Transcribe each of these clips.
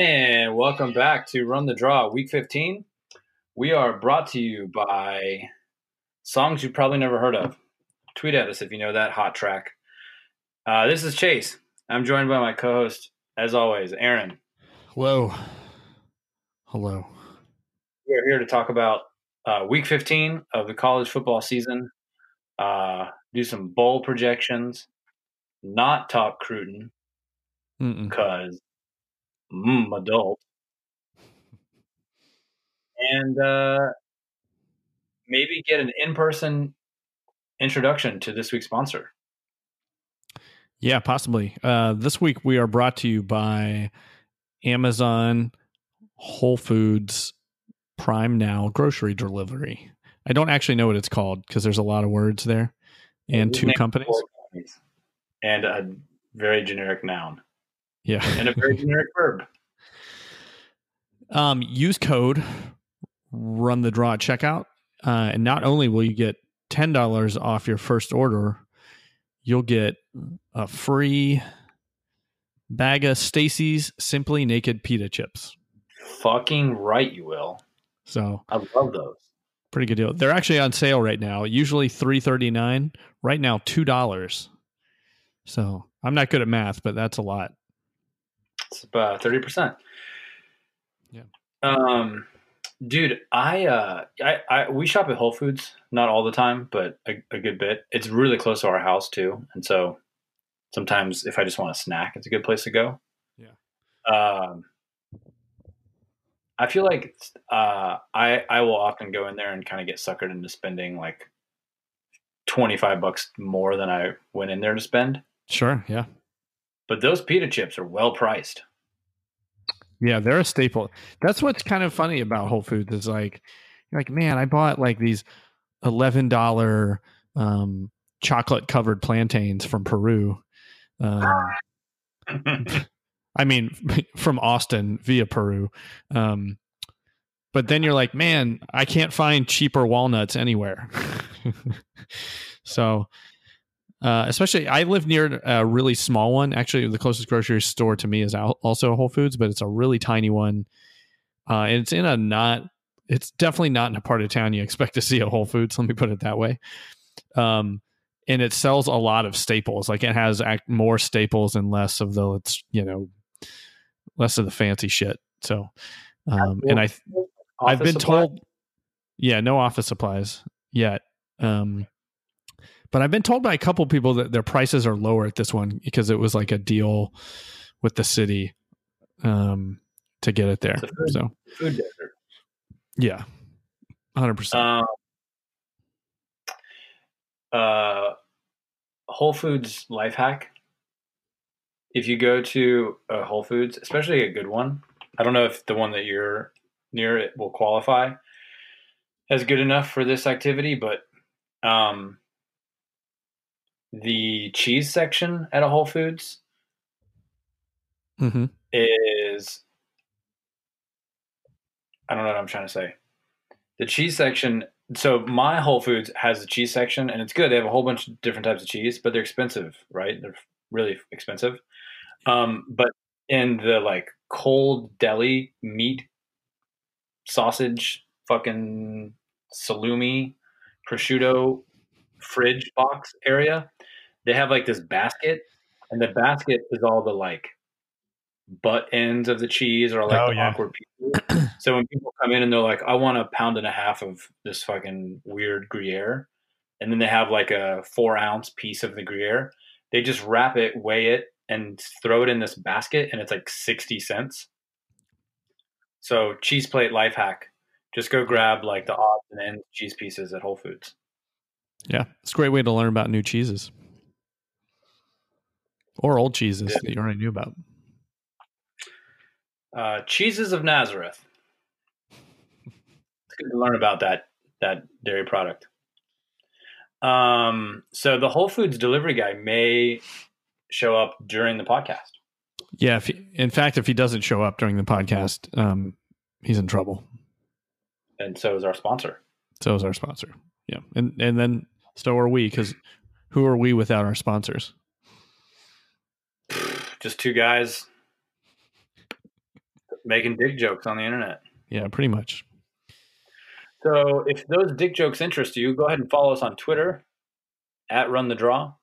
And welcome back to Run the Draw, Week 15. We are brought to you by songs you've probably never heard of. Tweet at us if you know that hot track. Uh, this is Chase. I'm joined by my co host, as always, Aaron. Hello. Hello. We are here to talk about uh, Week 15 of the college football season, uh, do some bowl projections, not talk Cruton because mm, adult. And uh, maybe get an in person introduction to this week's sponsor. Yeah, possibly. Uh, this week we are brought to you by Amazon Whole Foods Prime Now grocery delivery. I don't actually know what it's called because there's a lot of words there and two companies. companies. And a very generic noun Yeah. and a very generic verb. um, use code run the draw at checkout. Uh, and not only will you get $10 off your first order, you'll get a free bag of Stacy's Simply Naked Pita Chips. Fucking right, you will. So I love those. pretty good deal. They're actually on sale right now. Usually three thirty nine. Right now two dollars. So I'm not good at math, but that's a lot. It's about thirty percent. Yeah. Um, dude, I uh, I, I we shop at Whole Foods not all the time, but a, a good bit. It's really close to our house too, and so sometimes if I just want a snack, it's a good place to go. Yeah. Um, I feel like uh, I I will often go in there and kind of get suckered into spending like twenty five bucks more than I went in there to spend. Sure. Yeah. But those pita chips are well priced. Yeah, they're a staple. That's what's kind of funny about Whole Foods is like, you're like, man, I bought like these eleven dollar um, chocolate covered plantains from Peru. Um, I mean, from Austin via Peru. Um, but then you're like, man, I can't find cheaper walnuts anywhere. so, uh, especially, I live near a really small one. Actually, the closest grocery store to me is also a Whole Foods, but it's a really tiny one. Uh, and it's in a not, it's definitely not in a part of town you expect to see a Whole Foods. Let me put it that way. Um, and it sells a lot of staples. Like it has act- more staples and less of the, it's, you know, less of the fancy shit. So, um, and I, I've been told, yeah, no office supplies yet. Um, but I've been told by a couple people that their prices are lower at this one because it was like a deal with the city um, to get it there. Food- So food desert. yeah, hundred percent. Um, uh, Whole Foods life hack. If you go to a Whole Foods, especially a good one, I don't know if the one that you're near it will qualify as good enough for this activity, but um, the cheese section at a Whole Foods hmm is I don't know what I'm trying to say. The cheese section. So my Whole Foods has the cheese section, and it's good. They have a whole bunch of different types of cheese, but they're expensive, right? They're really expensive. Um, but in the like cold deli meat, sausage, fucking salumi, prosciutto, fridge box area, they have like this basket, and the basket is all the like butt ends of the cheese or like Oh, the yeah. awkward pieces. so when people come in and they're like, I want a pound and a half of this fucking weird Gruyere, and then they have like a four ounce piece of the Gruyere, they just wrap it, weigh it, and throw it in this basket, and it's like 60 cents. So cheese plate life hack. Just go grab like the odds and ends cheese pieces at Whole Foods. Yeah, it's a great way to learn about new cheeses or old cheeses Yeah. that you already knew about. Uh, cheeses of Nazareth. It's good to learn about that that dairy product. Um, so the Whole Foods delivery guy may show up during the podcast. Yeah, if he, in fact, if he doesn't show up during the podcast, um, he's in trouble. and so is our sponsor. So is our sponsor. Yeah, and and then so are we because who are we without our sponsors? Just two guys making dick jokes on the internet. Yeah, pretty much. So if those dick jokes interest you, go ahead and follow us on Twitter at Run the Draw.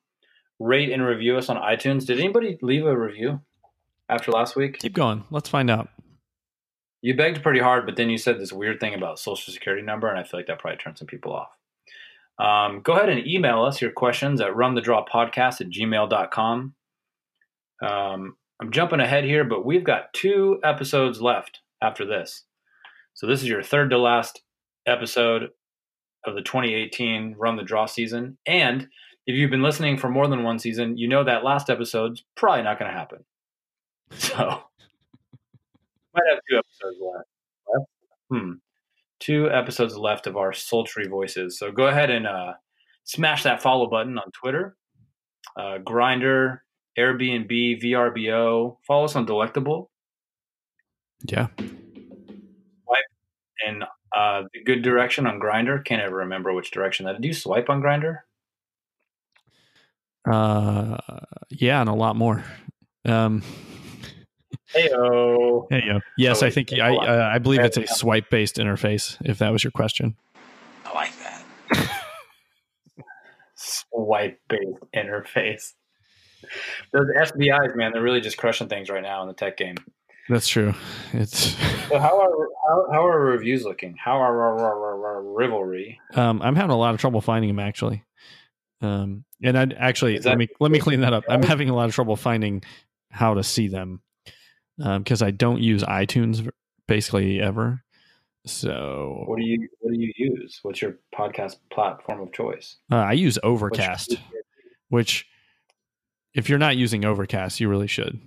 Rate and review us on iTunes. Did anybody leave a review after last week? Keep going. Let's find out. You begged pretty hard, but then you said this weird thing about social security number, and I feel like that probably turned some people off. Um, go ahead and email us your questions at runthedrawpodcast at gmail.com. Um, I'm jumping ahead here, but we've got two episodes left after this. So this is your third to last episode of the 2018 Run the Draw season. And if you've been listening for more than one season, you know that last episode's probably not going to happen. So might have two episodes left. Hmm. Two episodes left of our sultry voices. So go ahead and uh, smash that follow button on Twitter, uh, Grindr, Airbnb, VRBO. Follow us on Delectable. Yeah. Swipe and uh, the good direction on Grindr. Can't ever remember which direction that. Do you swipe on Grindr? Uh, yeah, and a lot more. Um, Heyo. go. Yes, Oh, I think I uh, I believe it's a swipe based interface. If that was your question. I like that. Swipe based interface. Those SBIs, man, they're really just crushing things right now in the tech game. That's true. It's So how are how, how are reviews looking? How are our, our, our rivalry? um, I'm having a lot of trouble finding them actually. Um, and I'd actually Is let me let me clean that up. I'm having a lot of trouble finding how to see them because I don't use iTunes basically ever. So What do you what do you use? What's your podcast platform of choice? uh, I use Overcast, which if you're not using Overcast, you really should.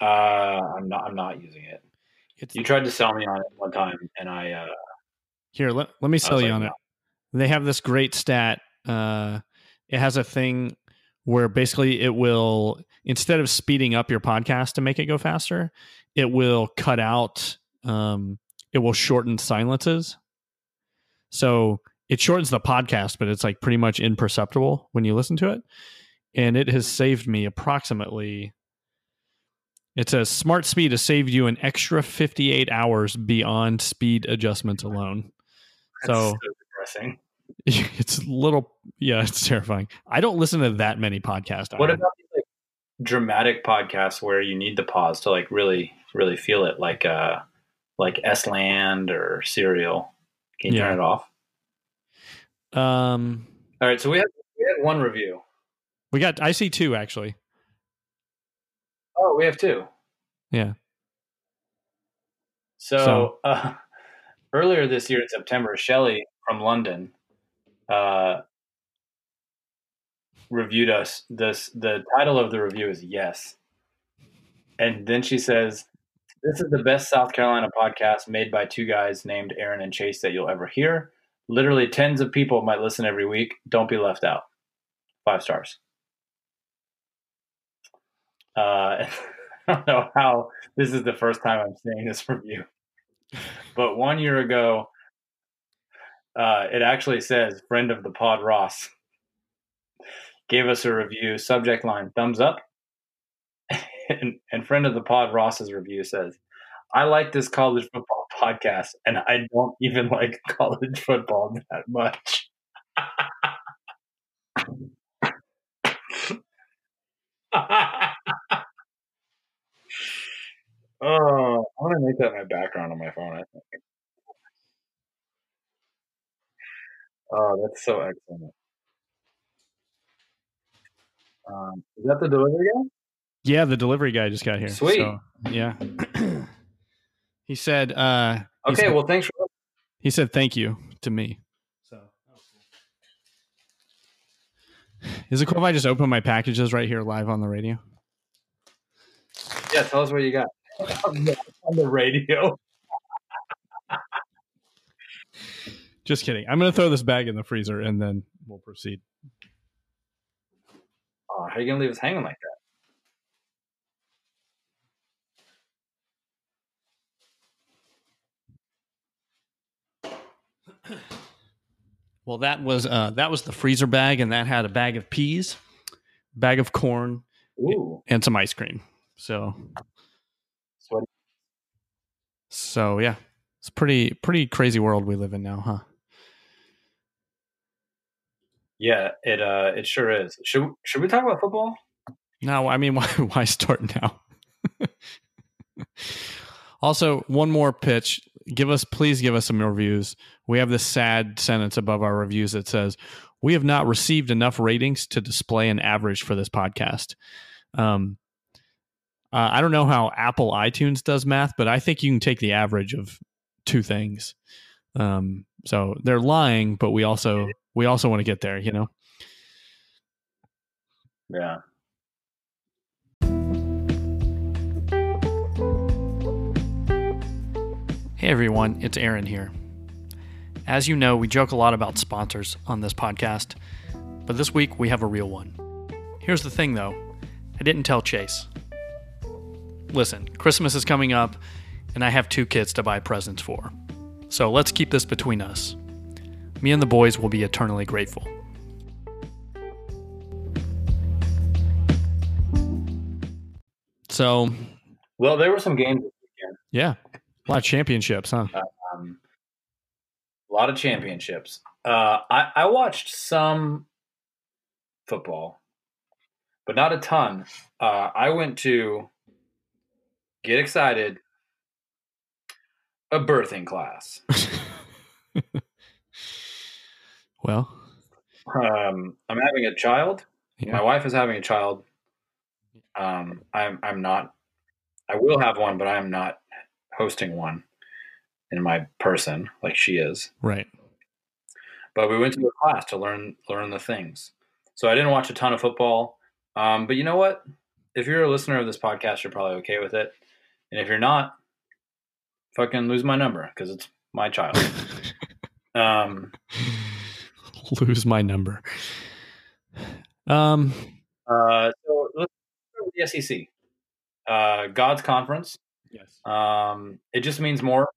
Uh, I'm not. I'm not using it. It's You tried to sell me on it one time, and I. Uh, here. Let, let me sell you like, on no. it. They have this great stat. Uh, it has a thing where basically it will instead of speeding up your podcast to make it go faster, it will cut out. Um, it will shorten silences. So it shortens the podcast, but it's like pretty much imperceptible when you listen to it. And it has saved me approximately. It says smart speed has saved you an extra 58 hours beyond speed adjustments alone. that's So- depressing. it's a little yeah it's terrifying i don't listen to that many podcasts What about like dramatic podcasts where you need the pause to like really really feel it, like uh like S Land or Serial? Can you Yeah. turn it off? um All right, so we had we had one review. We got i see two actually Oh, we have two. yeah So, So- Uh, earlier this year in September, Shelley from London uh, reviewed us. This the title of the review is Yes, and then she says, "This is the best South Carolina podcast made by two guys named Aaron and Chase that you'll ever hear. Literally, tens of people might listen every week. Don't be left out. Five stars." Uh, I don't know how this is the first time I'm seeing this review. But one year ago, uh, it actually says friend of the pod Ross gave us a review. Subject line thumbs up. and, and friend of the pod Ross's review says, I like this college football podcast, and I don't even like college football that much. Oh, I want to make that my background on my phone. I think. Oh, that's so excellent. Um, is that the delivery guy? yeah the delivery guy just got here Sweet. So, yeah he said uh he Okay, said- well, thanks for. he said thank you to me so is it cool if i just open my packages right here live on the radio Yeah, tell us what you got on the, on the radio. just kidding i'm gonna throw this bag in the freezer and then we'll proceed Oh, how are you gonna leave us hanging like that? Well, that was uh, that was the freezer bag, and that had a bag of peas, bag of corn, Ooh, and some ice cream. So sweaty, So yeah, it's pretty pretty crazy world we live in now, huh? Yeah, it uh it sure is. Should should we talk about football? No, I mean why why start now? also, one more pitch. Give us please give us some reviews. We have this sad sentence above our reviews that says, "We have not received enough ratings to display an average for this podcast." Um, uh, I don't know how Apple iTunes does math, but I think you can take the average of two things. Um, so they're lying, but we also we also want to get there, you know. Yeah. Hey everyone, it's Aaron here. As you know, we joke a lot about sponsors on this podcast, but this week we have a real one. Here's the thing though I didn't tell Chase. Listen, Christmas is coming up, and I have two kids to buy presents for. So let's keep this between us. Me and the boys will be eternally grateful. So, Well, there were some games yeah, a lot of championships, huh? Um, a lot of championships. Uh, I, I watched some football, but not a ton. Uh, I went to get excited a birthing class. well, Um, I'm having a child. yeah. My wife is having a child. Um, I'm I'm not. I will have one, but I am not hosting one in my person like she is. right. But we went to a class to learn learn the things. So I didn't watch a ton of football. Um, but you know what? If you're a listener of this podcast, you're probably okay with it. And if you're not, fucking lose my number because it's my child. um, Lose my number. Um, uh, so let's start with the SEC. Uh, God's conference. yes. Um, it just means more,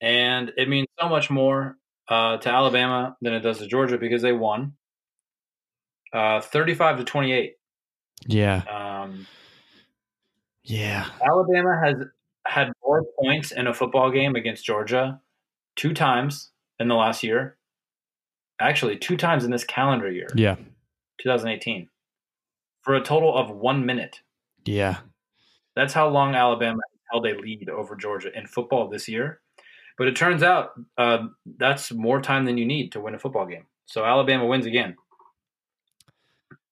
and it means so much more uh, to Alabama than it does to Georgia because they won, uh, thirty-five to twenty-eight. Yeah. Um, Yeah. Alabama has had more points in a football game against Georgia two times in the last year. Actually, two times in this calendar year, Yeah. 2018, for a total of one minute. Yeah. That's how long Alabama held a lead over Georgia in football this year. But it turns out uh, that's more time than you need to win a football game. So Alabama wins again.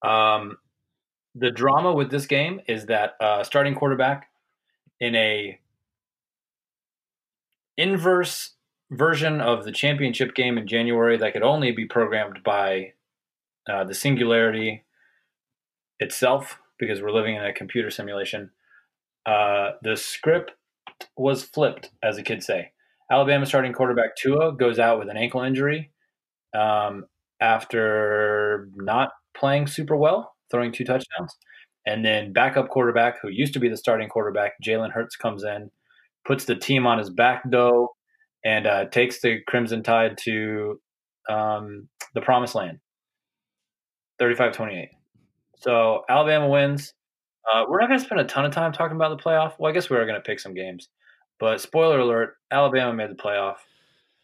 Um, the drama with this game is that uh, starting quarterback in a inverse version of the championship game in January that could only be programmed by uh, the singularity itself because we're living in a computer simulation. Uh, the script was flipped, as the kids say. Alabama starting quarterback Tua goes out with an ankle injury um, after not playing super well, throwing two touchdowns. And then backup quarterback, who used to be the starting quarterback, Jalen Hurts comes in, puts the team on his back though, and uh, takes the Crimson Tide to um, the promised land 35 28. So Alabama wins. Uh, we're not going to spend a ton of time talking about the playoff. Well, I guess we are going to pick some games. But spoiler alert, Alabama made the playoff.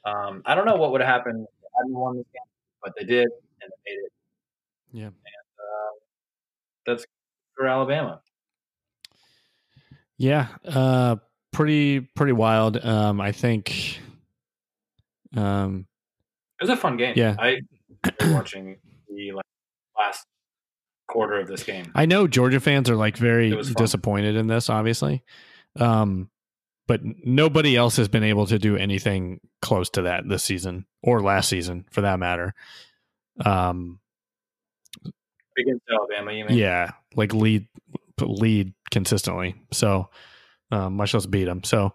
Um, I don't know what would have happened if they hadn't won this game, but they did, and they made it. Yeah. Uh, that's for Alabama. Yeah. Uh, pretty, pretty wild. Um, I think, um, It was a fun game. Yeah. I watching the like, last quarter of this game. I know Georgia fans are like very It was fun. disappointed in this, obviously. Um, but nobody else has been able to do anything close to that this season or last season for that matter. Um, Against Alabama, you mean? yeah, like lead lead consistently. So um, much less beat them. So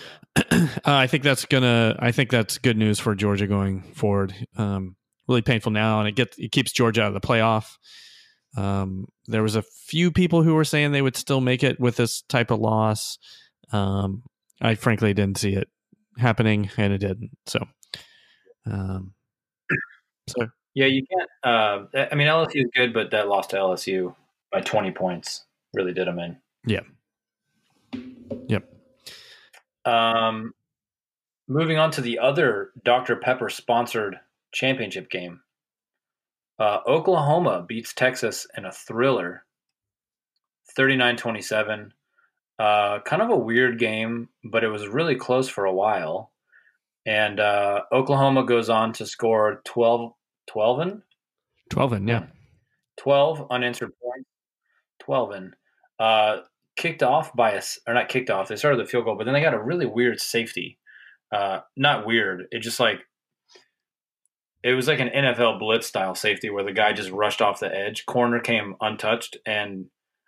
uh, I think that's gonna. I think that's good news for Georgia going forward. Um, really painful now, and it gets it keeps Georgia out of the playoff. Um, there was a few people who were saying they would still make it with this type of loss. Um, I frankly didn't see it happening, and it didn't. So, um, so Yeah, you can't. Uh, I mean, LSU is good, but that loss to LSU by 20 points really did them in. Yeah. Yep. Um, moving on to the other Dr. Pepper sponsored championship game. Uh, Oklahoma beats Texas in a thriller, 39 27. Uh, kind of a weird game, but it was really close for a while. And uh, Oklahoma goes on to score 12, 12 in? 12 in, yeah. 12 unanswered points. 12 in. Uh, kicked off by a, or not kicked off, they started the field goal, but then they got a really weird safety. Uh, not weird. It just like, it was like an NFL blitz style safety where the guy just rushed off the edge. Corner came untouched. And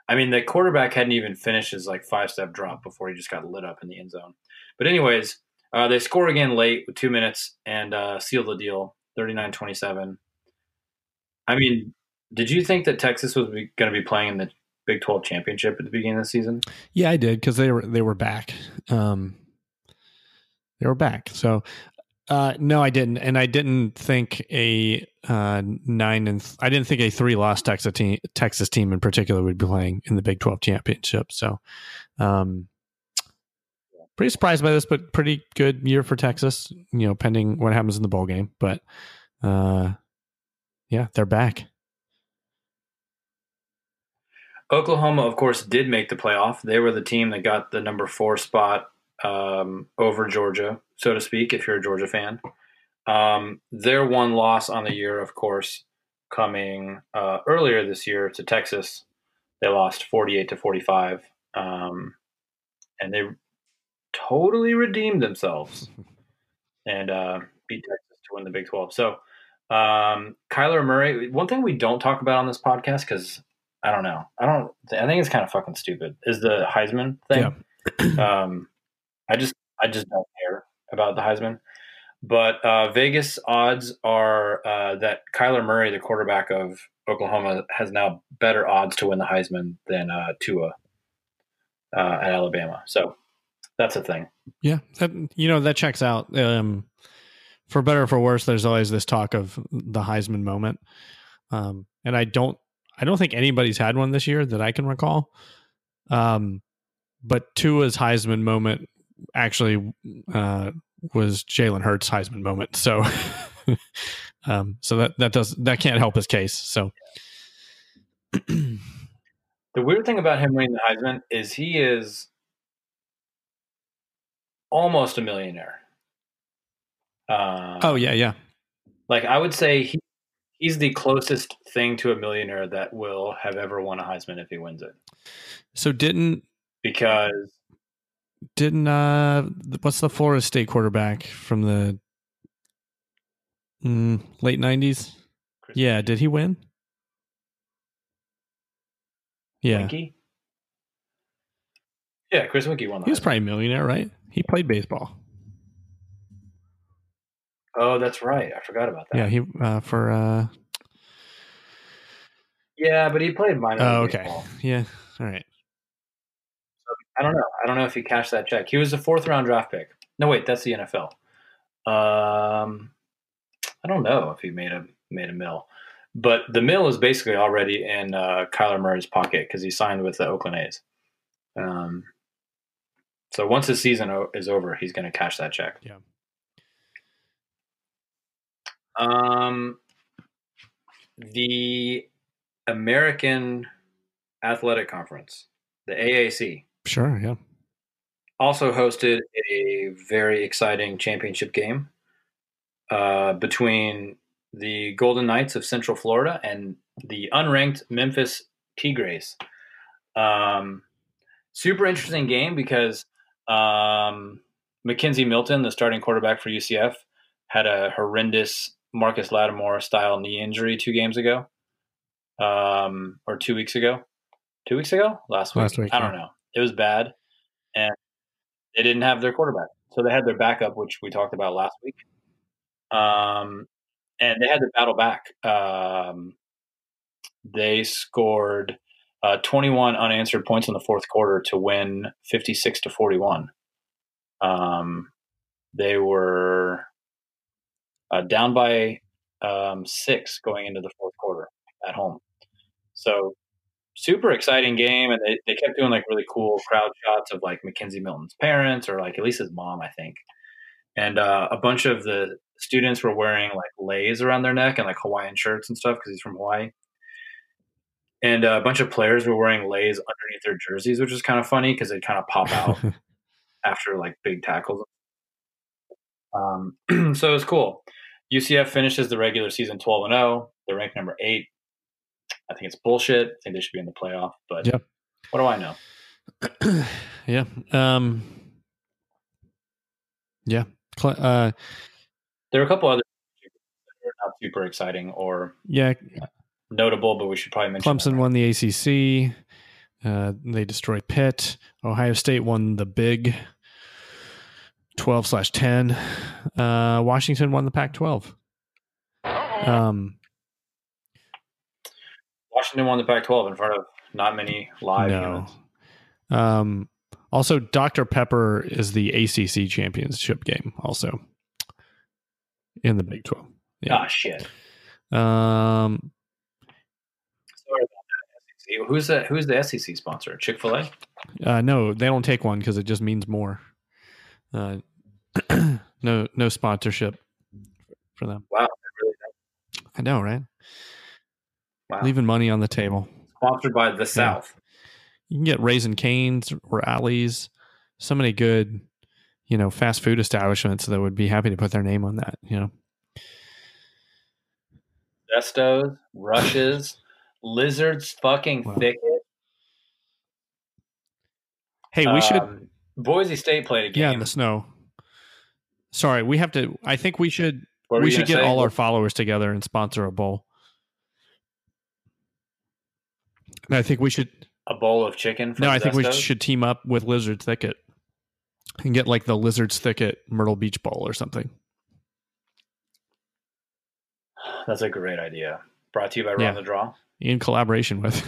I mean, the quarterback hadn't even finished his like five step drop before he just got lit up in the end zone. But, anyways, uh, they score again late with two minutes and uh, seal the deal 39 27. I mean, did you think that Texas was going to be playing in the Big 12 championship at the beginning of the season? Yeah, I did because they were they were back. Um, they were back. So uh, no, I didn't, and I didn't think a uh, nine and th- I didn't think a three loss Texas team Texas team in particular would be playing in the Big 12 championship. So, um, pretty surprised by this, but pretty good year for Texas. You know, pending what happens in the bowl game, but uh, yeah, they're back. Oklahoma, of course, did make the playoff. They were the team that got the number four spot um, over Georgia, so to speak, if you're a Georgia fan. Um, their one loss on the year, of course, coming uh, earlier this year to Texas. They lost 48 to 45. Um, and they totally redeemed themselves and uh, beat Texas to win the Big 12. So, um, Kyler Murray, one thing we don't talk about on this podcast, because I don't know, I don't, I think it's kind of fucking stupid, is the Heisman thing. Yeah. um, I just I just don't care about the Heisman. But uh, Vegas odds are uh, that Kyler Murray, the quarterback of Oklahoma, has now better odds to win the Heisman than uh, Tua uh, at Alabama. So that's a thing. Yeah, that, you know that checks out. Um, for better or for worse, there's always this talk of the Heisman moment, um, and I don't I don't think anybody's had one this year that I can recall. Um, but Tua's Heisman moment actually uh, was Jalen Hurts' Heisman moment. So, um, so that that does that can't help his case. So, the weird thing about him winning the Heisman is he is almost a millionaire. Uh, oh yeah, yeah. Like I would say he he's the closest thing to a millionaire that will have ever won a Heisman if he wins it. So didn't because didn't uh what's the Florida State quarterback from the mm, late nineties? Yeah, did he win? Yeah. Weinke? Yeah, Chris Weinke won. he was probably a millionaire, right? He played baseball. Oh, that's right. I forgot about that. Yeah, he uh, for. uh Yeah, but he played minor. Oh, okay. Baseball. Yeah. All right. I don't know. I don't know if he cashed that check. He was a fourth round draft pick. No, wait, that's the NFL. Um, I don't know if he made a made a mill, but the mill is basically already in uh, Kyler Murray's pocket because he signed with the Oakland A's. Um, so once his season o- is over, he's going to cash that check. Yeah. Um, the American Athletic Conference, the AAC. Sure, yeah. Also hosted a very exciting championship game uh, between the Golden Knights of Central Florida and the unranked Memphis Tigres. Um, super interesting game because um, McKenzie Milton, the starting quarterback for UCF, had a horrendous Marcus Lattimore style knee injury two games ago, um, or two weeks ago. Two weeks ago, last week. Last week I don't know. It was bad, and they didn't have their quarterback, so they had their backup, which we talked about last week. Um, and they had to battle back. Um, they scored uh, 21 unanswered points in the fourth quarter to win 56 to 41. Um, they were uh, down by um, six going into the fourth quarter at home. So super exciting game, and they, they kept doing like really cool crowd shots of like McKenzie Milton's parents or like at least his mom, I think. And uh, a bunch of the students were wearing like leis around their neck and like Hawaiian shirts and stuff because he's from Hawaii. And a bunch of players were wearing leis underneath their jerseys, which is kind of funny because they kind of pop out after like big tackles. Um, so it was cool. UCF finishes the regular season 12 and 0. They're ranked number eight. I think it's bullshit. I think they should be in the playoff, but Yep. what do I know? yeah. Um, yeah. Uh, There are a couple other not super exciting or yeah. Notable, but we should probably mention Clemson won the ACC. Uh, they destroyed Pitt. Ohio State won the Big 12 slash 10. Uh, Washington won the Pac 12. Um, Washington won the Pac-12 in front of not many live no. humans. Um, also, Dr. Pepper is the ACC championship game, also in the Big 12. Yeah. Ah, shit. Um, Sorry about that. SEC. Who's the Who's the SEC sponsor? Chick Fil A. uh, no, they don't take one because it just means more. Uh, no, no sponsorship for them. Wow, really I know, right? wow. Leaving money on the table. Sponsored by the South. You can get Raising Cane's or Alley's. So many good, you know, fast food establishments that would be happy to put their name on that. You know, Zestos, Rushes, Lizards, fucking Wow. thicket. hey, we should, Um, Boise State played a game. yeah, in the snow. Sorry, we have to. I think we should. We should get say? all our followers together and sponsor a bowl. And I think we should. a bowl of chicken. No, I think we should team up with Lizard Thicket and get like the Lizard's Thicket Myrtle Beach Bowl or something. That's a great idea. Brought to you by Yeah. the Draw. In collaboration with.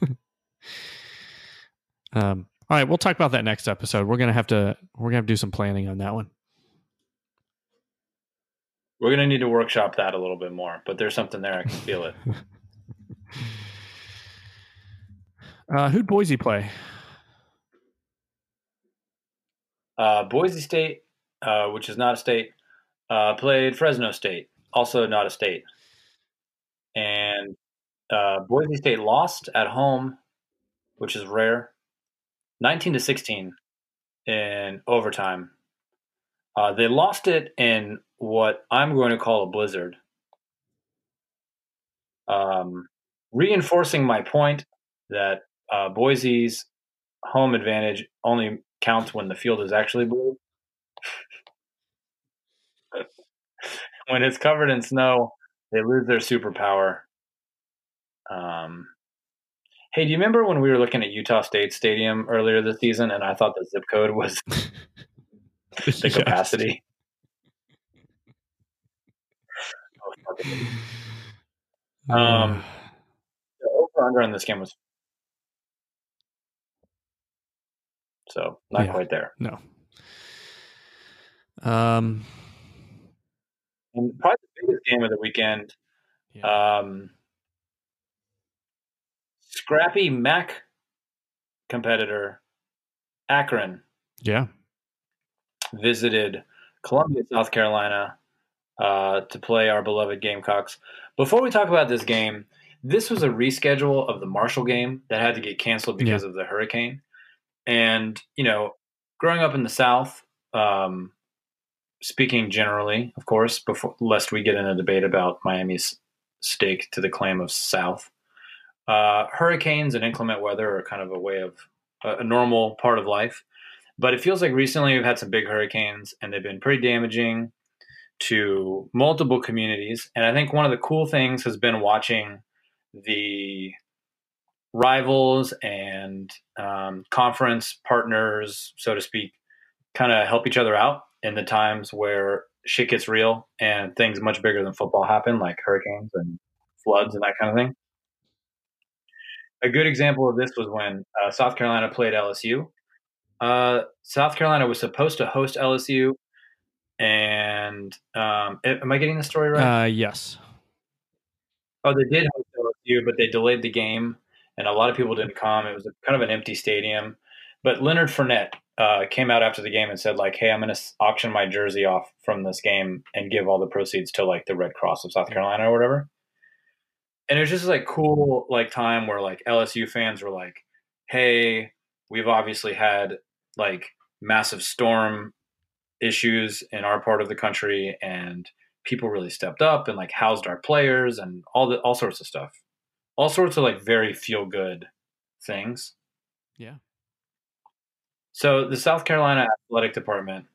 um, all right, we'll talk about that next episode. We're gonna have to we're gonna have to do some planning on that one. We're gonna need to workshop that a little bit more, but there's something there. I can feel it. Uh, who'd Boise play? Uh, Boise State, uh, which is not a state, uh, played Fresno State, also not a state. And uh, Boise State lost at home, which is rare, 19 to 16 in overtime. Uh, they lost it in what I'm going to call a blizzard. Um, reinforcing my point that uh, Boise's home advantage only counts when the field is actually blue. when it's covered in snow, they lose their superpower. Um, hey, do you remember when we were looking at Utah State Stadium earlier this season, and I thought the zip code was the capacity? Oh, Um, the over under on this game was so not Yeah. quite there. no. Um, And probably the biggest game of the weekend, yeah. um, scrappy MAC competitor Akron yeah. visited Columbia, South Carolina, uh, to play our beloved Gamecocks. Before we talk about this game, this was a reschedule of the Marshall game that had to get canceled because of the hurricane. And you know, growing up in the South, um, speaking generally, of course, before lest we get in a debate about Miami's stake to the claim of South, uh, hurricanes and inclement weather are kind of a way of a, a normal part of life. But it feels like recently we've had some big hurricanes, and they've been pretty damaging to multiple communities. And I think one of the cool things has been watching the rivals and um, conference partners, so to speak, kind of help each other out in the times where shit gets real and things much bigger than football happen, like hurricanes and floods and that kind of thing. A good example of this was when uh, South Carolina played LSU. Uh, South Carolina was supposed to host LSU, and um, am I getting the story right? Uh, yes. Oh, they did host LSU, but they delayed the game and a lot of people didn't come. It was a, kind of an empty stadium, but Leonard Fournette uh, came out after the game and said like, "Hey, I'm going to auction my jersey off from this game and give all the proceeds to like the Red Cross of South Carolina or whatever." And it was just like cool like time where like LSU fans were like, "Hey, we've obviously had like massive storm issues in our part of the country and people really stepped up and like housed our players and all the all sorts of stuff all sorts of like very feel good things Yeah. so the south carolina athletic department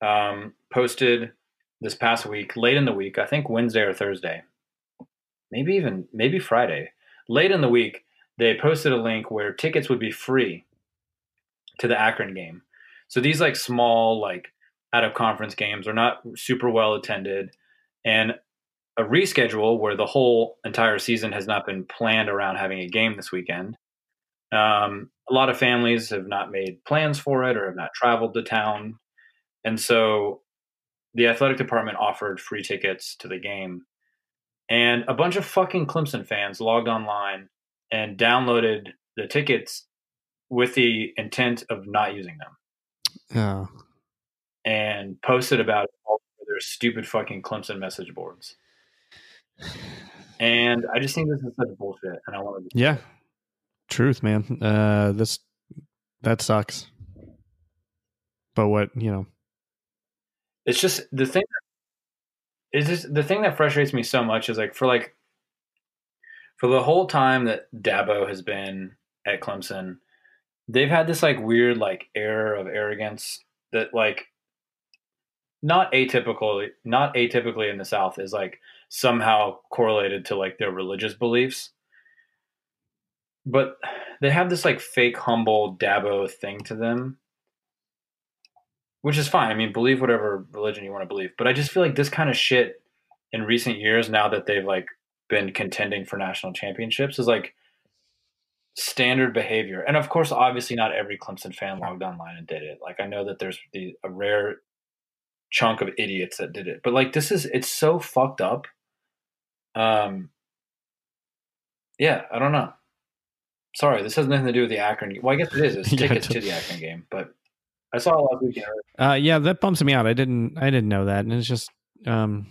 um, posted this past week late in the week i think wednesday or thursday maybe even maybe friday late in the week they posted a link where tickets would be free to the akron game so these like small like out of conference games are not super well attended and a reschedule where the whole entire season has not been planned around having a game this weekend. Um, a lot of families have not made plans for it or have not traveled to town. And so the athletic department offered free tickets to the game. And a bunch of fucking Clemson fans logged online and downloaded the tickets with the intent of not using them Oh. and posted about it all over their stupid fucking Clemson message boards. And I just think this is such bullshit, and I want to. Yeah. Truth, man. Uh this that sucks. But what, you know. It's just the thing. Is just the thing that frustrates me so much is like for like for the whole time that Dabo has been at Clemson, they've had this like weird like air of arrogance that like not atypical not atypically in the South is like somehow correlated to like their religious beliefs. But they have this like fake humble Dabo thing to them. Which is fine. I mean, believe whatever religion you want to believe. But I just feel like this kind of shit in recent years, now that they've like been contending for national championships, is like standard behavior. And of course, obviously, not every Clemson fan logged online and did it. Like I know that there's the a rare chunk of idiots that did it, but like this is it's so fucked up. Um. Yeah, I don't know. Sorry, this has nothing to do with the Akron. Well, I guess it is. It's tickets it to the Akron game, but I saw a last weekend. Uh yeah, that bumps me out. I didn't I didn't know that. And it's just um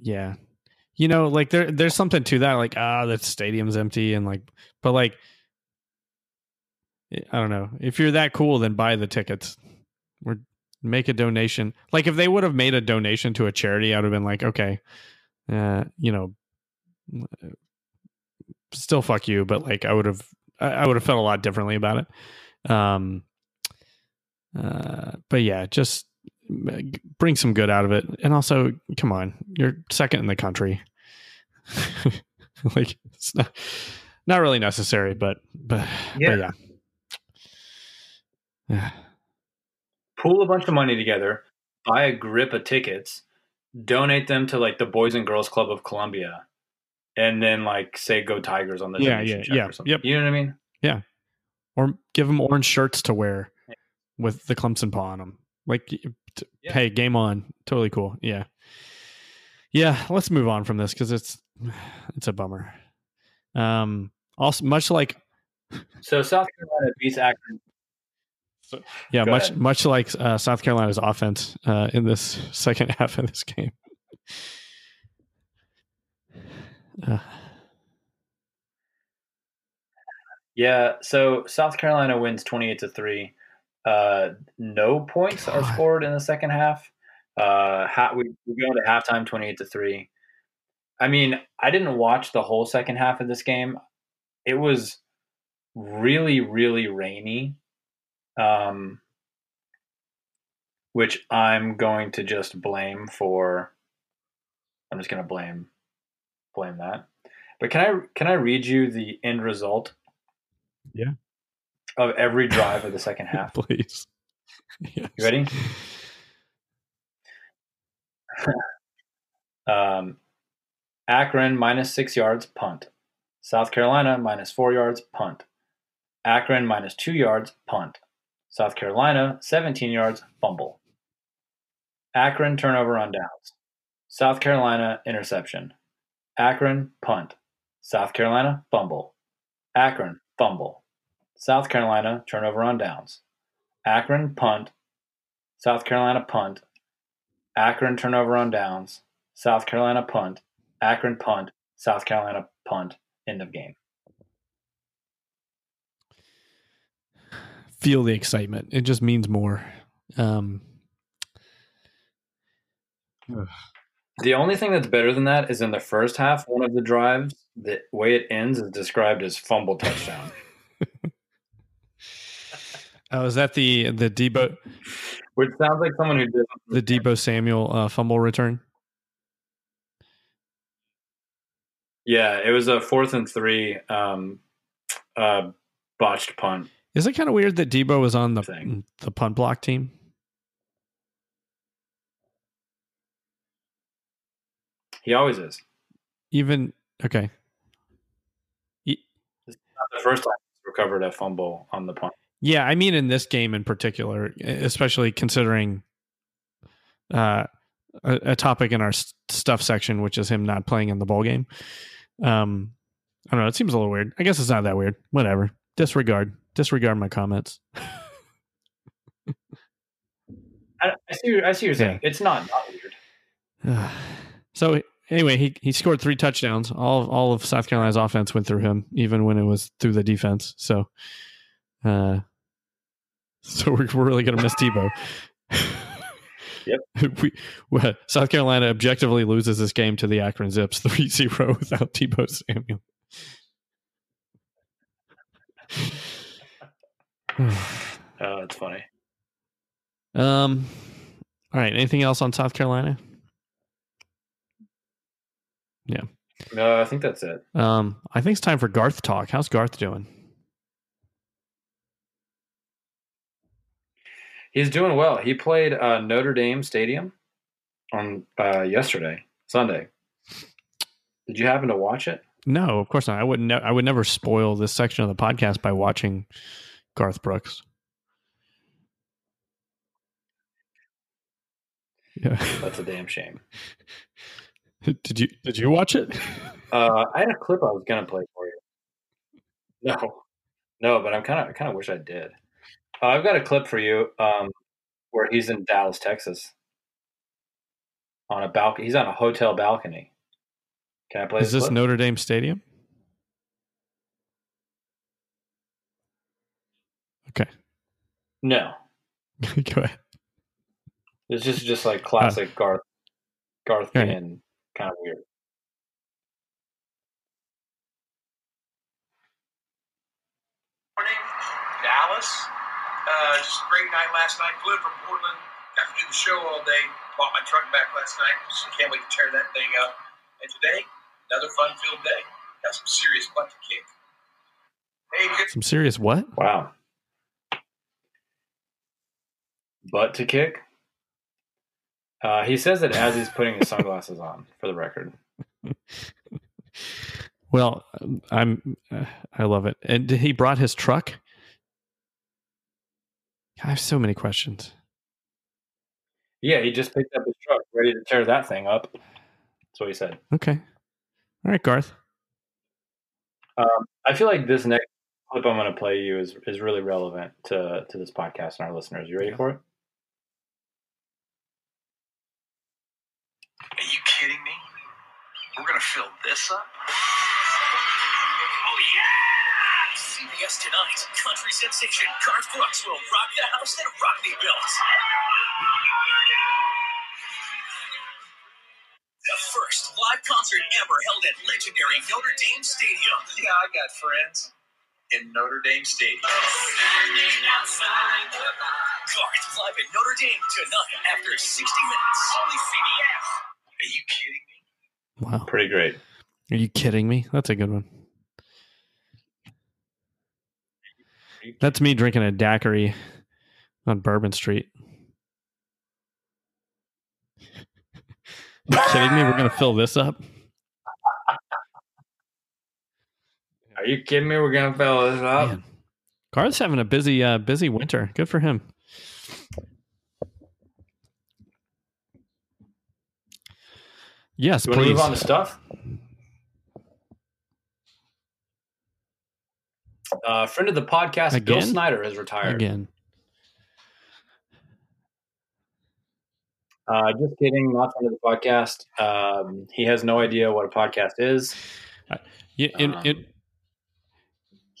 yeah. You know, like there there's something to that, like, ah, the stadium's empty and like but like I don't know. If you're that cool, then buy the tickets. Or make a donation. Like if they would have made a donation to a charity, I would have been like, okay, uh, you know, still fuck you, but like I would have I, I would have felt a lot differently about it. Um uh but yeah, just bring some good out of it. And also, come on, you're second in the country. like it's not not really necessary, but but Yeah. but yeah. Yeah. pool a bunch of money together, buy a grip of tickets, donate them to like the Boys and Girls Club of Columbia, and then like say "Go Tigers" on the Yeah, yeah, yeah, or something. yep. You know what I mean? Yeah. Or give them orange shirts to wear with the Clemson paw on them. Like, t- Yeah. hey, game on, totally cool. Yeah, yeah. Let's move on from this because it's it's a bummer. Um, also, much like So South Carolina beats Akron. yeah, Go much ahead. much like uh, South Carolina's offense uh, in this second half of this game. Yeah, so South Carolina wins twenty-eight to three. Uh, no points are scored in the second half. Uh, we, we go to halftime twenty-eight to three. I mean, I didn't watch the whole second half of this game. It was really, really rainy, um, which I'm going to just blame for. I'm just going to blame blame that. But can I can I read you the end result? Yeah. Of every drive of the second half. please. Yes. You ready? Um, Akron minus six yards, punt. South Carolina minus four yards, punt. Akron minus two yards, punt. South Carolina 17 yards, fumble. Akron turnover on downs. South Carolina interception. Akron punt. South Carolina, fumble. Akron, fumble. South Carolina, turnover on downs. Akron, punt. South Carolina, punt. Akron, turnover on downs. South Carolina, punt. Akron, punt. South Carolina, punt. End of game. Feel the excitement. It just means more. Um, The only thing that's better than that is in the first half, one of the drives, the way it ends is described as fumble touchdown. oh, is that the the Deebo Which sounds like someone who did the Deebo Samuel uh, fumble return? Yeah, it was a fourth and three um, uh, botched punt. Is it kind of weird that Deebo was on the Thing. the punt block team? He always is. Even okay, Not the first time he's recovered a fumble on the punt. yeah. I mean, in this game in particular, especially considering uh, a, a topic in our stuff section, which is him not playing in the bowl game. Um, I don't know. It seems a little weird. I guess it's not that weird. Whatever. Disregard. Disregard my comments. I, I see. I see. What you're saying it's not not weird. so anyway, he he scored three touchdowns. All all of South Carolina's offense went through him, even when it was through the defense. So, uh, so we're, we're really gonna miss Deebo. Yep. we, well, South Carolina objectively loses this game to the Akron Zips 3-0 without Deebo Samuel. Oh, that's funny. um. All right. Anything else on South Carolina? No, I think that's it. Um. I think it's time for Garth talk. How's Garth doing? He's doing well. He played uh, Notre Dame Stadium on uh, yesterday, Sunday. Did you happen to watch it? No, of course not. I would. Ne- I would never spoil this section of the podcast by watching Garth Brooks. Yeah. That's a damn shame. did you Did you watch it? Uh, I had a clip I was gonna play for you. No, no, but I'm kind of, I kind of wish I did. Uh, I've got a clip for you um, where he's in Dallas, Texas, on a balcony. He's on a hotel balcony. Can I play Is this? Notre Dame Stadium? Okay. no, Go ahead. it's just just like classic Garth, Garth Right. being kind of weird. morning, Dallas. Uh, just a great night last night. Flew in from Portland. Got to do the show all day. Bought my truck back last night. So can't wait to tear that thing up. And today, another fun-filled day. Got some serious butt to kick. Hey, good Some serious what? Wow. Butt to kick. Uh, he says it as he's putting his sunglasses on. For the record, Well, I'm. Uh, I love it. And he brought his truck. I have so many questions. yeah, he just picked up his truck, ready to tear that thing up. That's what he said. Okay. All right, Garth. I feel like this next clip I'm going to play you is is really relevant to to this podcast and our listeners. You ready for it? Are you kidding me? We're gonna fill this up? Oh yeah! CBS tonight. Country sensation Garth Brooks will rock the house that Rockne built. The first live concert ever held at legendary Notre Dame Stadium. Yeah, I got friends in Notre Dame Stadium. Standing outside the Garth live at Notre Dame tonight after 60 minutes. Only CBS. Are you kidding me? Wow. Pretty great. Are you kidding me? That's a good one. That's me drinking a daiquiri on Bourbon Street. you kidding me? We're gonna fill this up. Are you kidding me? We're going to fill this up. Man. Garth's having a busy, uh, busy winter. Good for him. Yes, You please. move on to stuff? Uh, friend of the podcast, Bill Snyder, has retired. Again. Uh, just kidding, not friend of the podcast. Um, he has no idea what a podcast is. Yeah, in, Um, in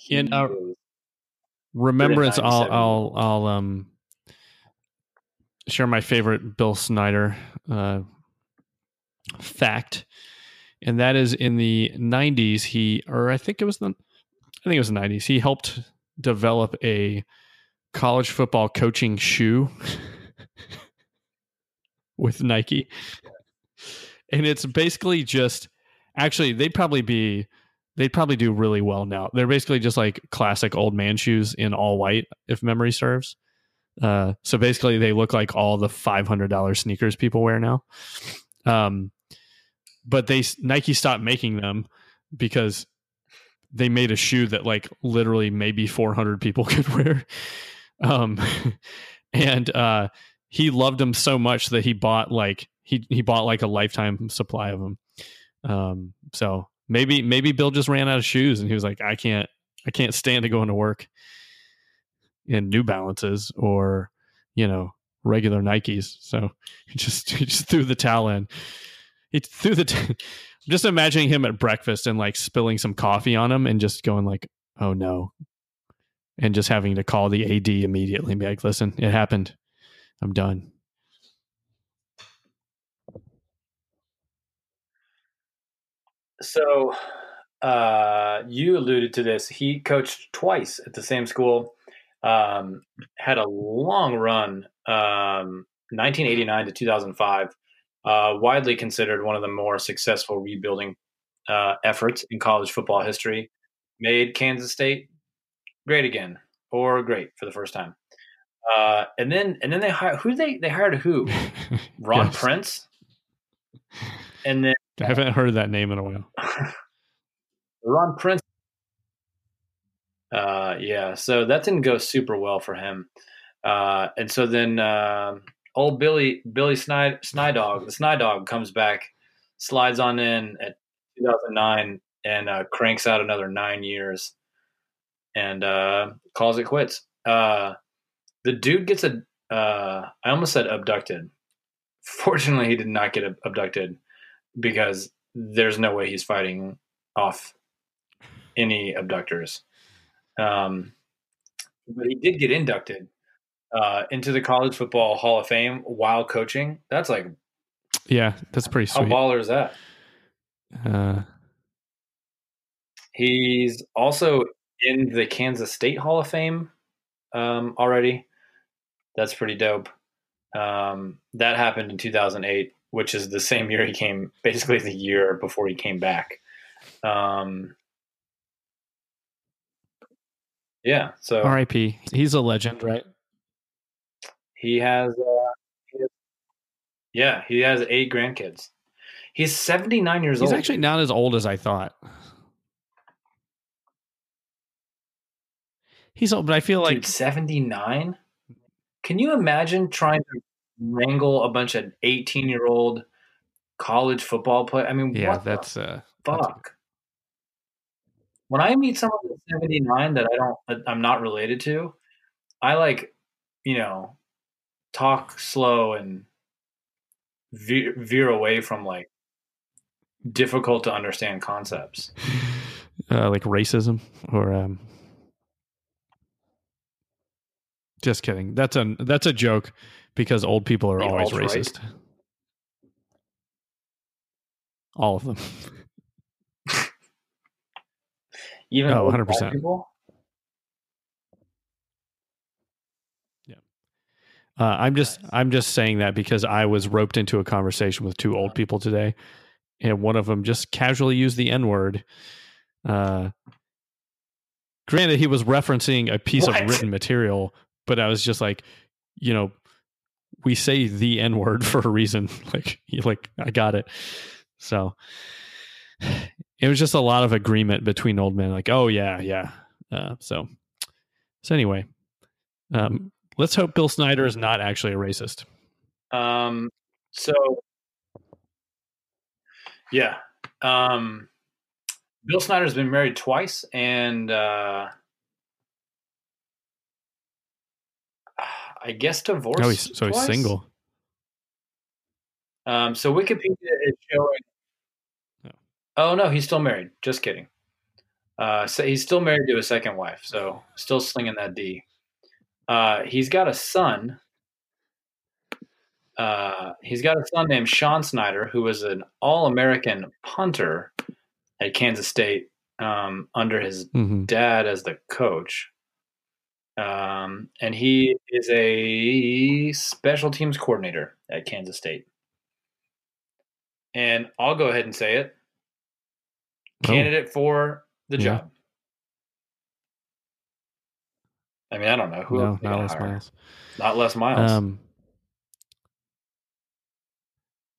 In our- remembrance, I'll I'll I'll um share my favorite Bill Snyder uh, fact, and that is in the '90s. He, or I think it was the, I think it was the '90s. He helped develop a college football coaching shoe with Nike, and it's basically just. Actually, they'd probably be they'd probably do really well now. They're basically just like classic old man shoes in all white, if memory serves. Uh, so basically, they look like all the five hundred dollars sneakers people wear now. Um, but they Nike stopped making them because they made a shoe that like literally maybe four hundred people could wear. Um, and uh, he loved them so much that he bought like he he bought like a lifetime supply of them. Um, so maybe maybe Bill just ran out of shoes and he was like, I can't I can't stand to going to work in New Balances or you know regular Nikes. So he just he just threw the towel in. He threw the. T- I'm just imagining him at breakfast and like spilling some coffee on him and just going like, "Oh no," and just having to call the AD immediately and be like, "Listen, it happened. I'm done." So, uh, you alluded to this. He coached twice at the same school. Um, had a long run, um, 1989 to 2005. Uh, widely considered one of the more successful rebuilding uh, efforts in college football history. Made Kansas State great again, or great for the first time. Uh, and then, and then they hired who they they hired who Ron Yes. Prince, and then I haven't heard that name in a while. Ron Prince. Uh, yeah, so that didn't go super well for him. Uh, and so then uh, old Billy Billy Snide Snydog, the Snydog comes back, slides on in at 2009 and uh, cranks out another nine years, and uh, calls it quits. Uh, the dude gets a. Uh, I almost said abducted. Fortunately, he did not get abducted because there's no way he's fighting off any abductors. Um, but he did get inducted uh, into the College Football Hall of Fame while coaching. That's like Yeah, that's pretty how sweet. baller is that? Uh, He's also in the Kansas State Hall of Fame um, already. That's pretty dope. Um, that happened in 2008, which is the same year he came, basically the year before he came back. Um, yeah, so R.I.P. He's a legend, right? He has, uh, he has- yeah, he has eight grandkids. He's 79 years He's old. He's actually not as old as I thought. He's old, but I feel like 79? Can you imagine trying to wrangle a bunch of 18 year old college football play? I mean, yeah, what that's the uh, fuck? When I meet someone that's 79 that I don't, that I'm not related to, I like, you know, talk slow and veer, veer away from like difficult to understand concepts. uh, like racism or um just kidding that's a that's a joke because old people are The always racist all of them Even Oh, 100%. people? Uh, i'm just i'm just saying that because i was roped into a conversation with two old people today and one of them just casually used the n-word uh granted he was referencing a piece What? of written material but i was just like you know we say the n word for a reason. Like like i got it. So it was just a lot of agreement between old men like oh yeah yeah. Uh, so so anyway um Let's hope Bill Snyder is not actually a racist. Um, so, yeah. Um, Bill Snyder's been married twice, and uh, I guess divorced. Oh, he's, so twice? he's single. Um, so Wikipedia is showing. No. Oh no, he's still married. Just kidding. Uh, so he's still married to a second wife, so still slinging that D. Uh, he's got a son. Uh, he's got a son named Sean Snyder, who was an All-American punter at Kansas State um, under his hmm dad as the coach. Um, and he is a special teams coordinator at Kansas State. And I'll go ahead and say it Oh. candidate for the Yeah. job. I mean, I don't know who no, not gonna Les hire. Miles. Not Les Miles. Um,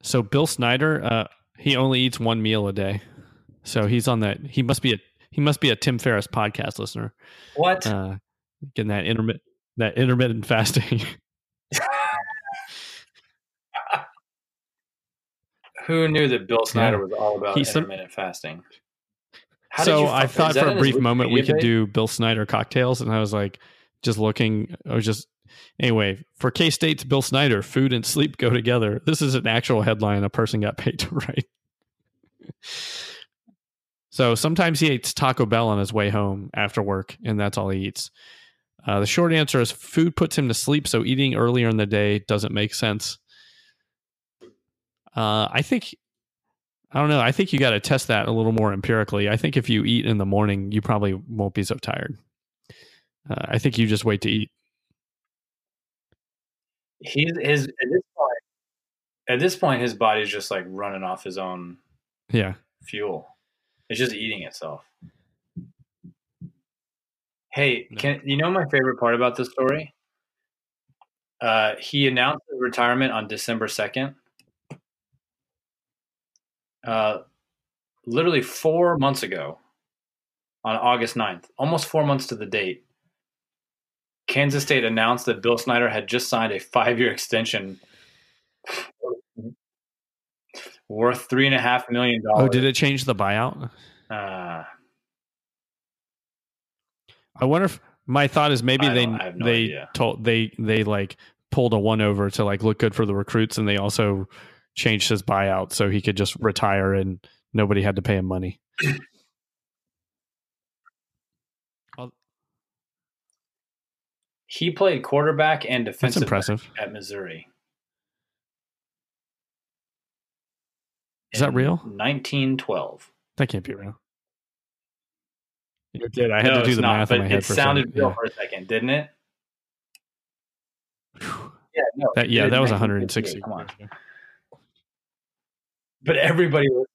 so Bill Snyder, uh, he only eats one meal a day. So he's on that. He must be a he must be a Tim Ferriss podcast listener. what? Uh, getting that intermittent that intermittent fasting. who knew that Bill Snyder Yeah. was all about He some- intermittent fasting? How so I thought for a brief moment we could page? do Bill Snyder cocktails, and I was like, just looking. I was just anyway for K State's Bill Snyder. Food and sleep go together. This is an actual headline a person got paid to write. so sometimes he eats Taco Bell on his way home after work, and that's all he eats. Uh, the short answer is food puts him to sleep, so eating earlier in the day doesn't make sense. Uh, I think I don't know. I think you got to test that a little more empirically. I think if you eat in the morning, you probably won't be so tired. Uh, I think you just wait to eat. He's his at this point. At this point, his body's just like running off his own Yeah. fuel. It's just eating itself. Hey, can you know my favorite part about this story? Uh, he announced his retirement on December second. Uh, literally four months ago, on August 9th, almost four months to the date, Kansas State announced that Bill Snyder had just signed a five-year extension worth three and a half million dollars. Oh, did it change the buyout? Uh, I wonder if my thought is maybe they don't- I have no they idea. told they they like pulled a one over to like look good for the recruits, and they also changed his buyout so he could just retire and nobody had to pay him money. He played quarterback and That's defensive back impressive. at Missouri. Is that real? 1912. That can't be real. It did. I had No, to do the not, math in my head it for a sounded second. real Yeah. for a second, didn't it? Whew. Yeah, no. That yeah, that was 160. Come on. But everybody listening,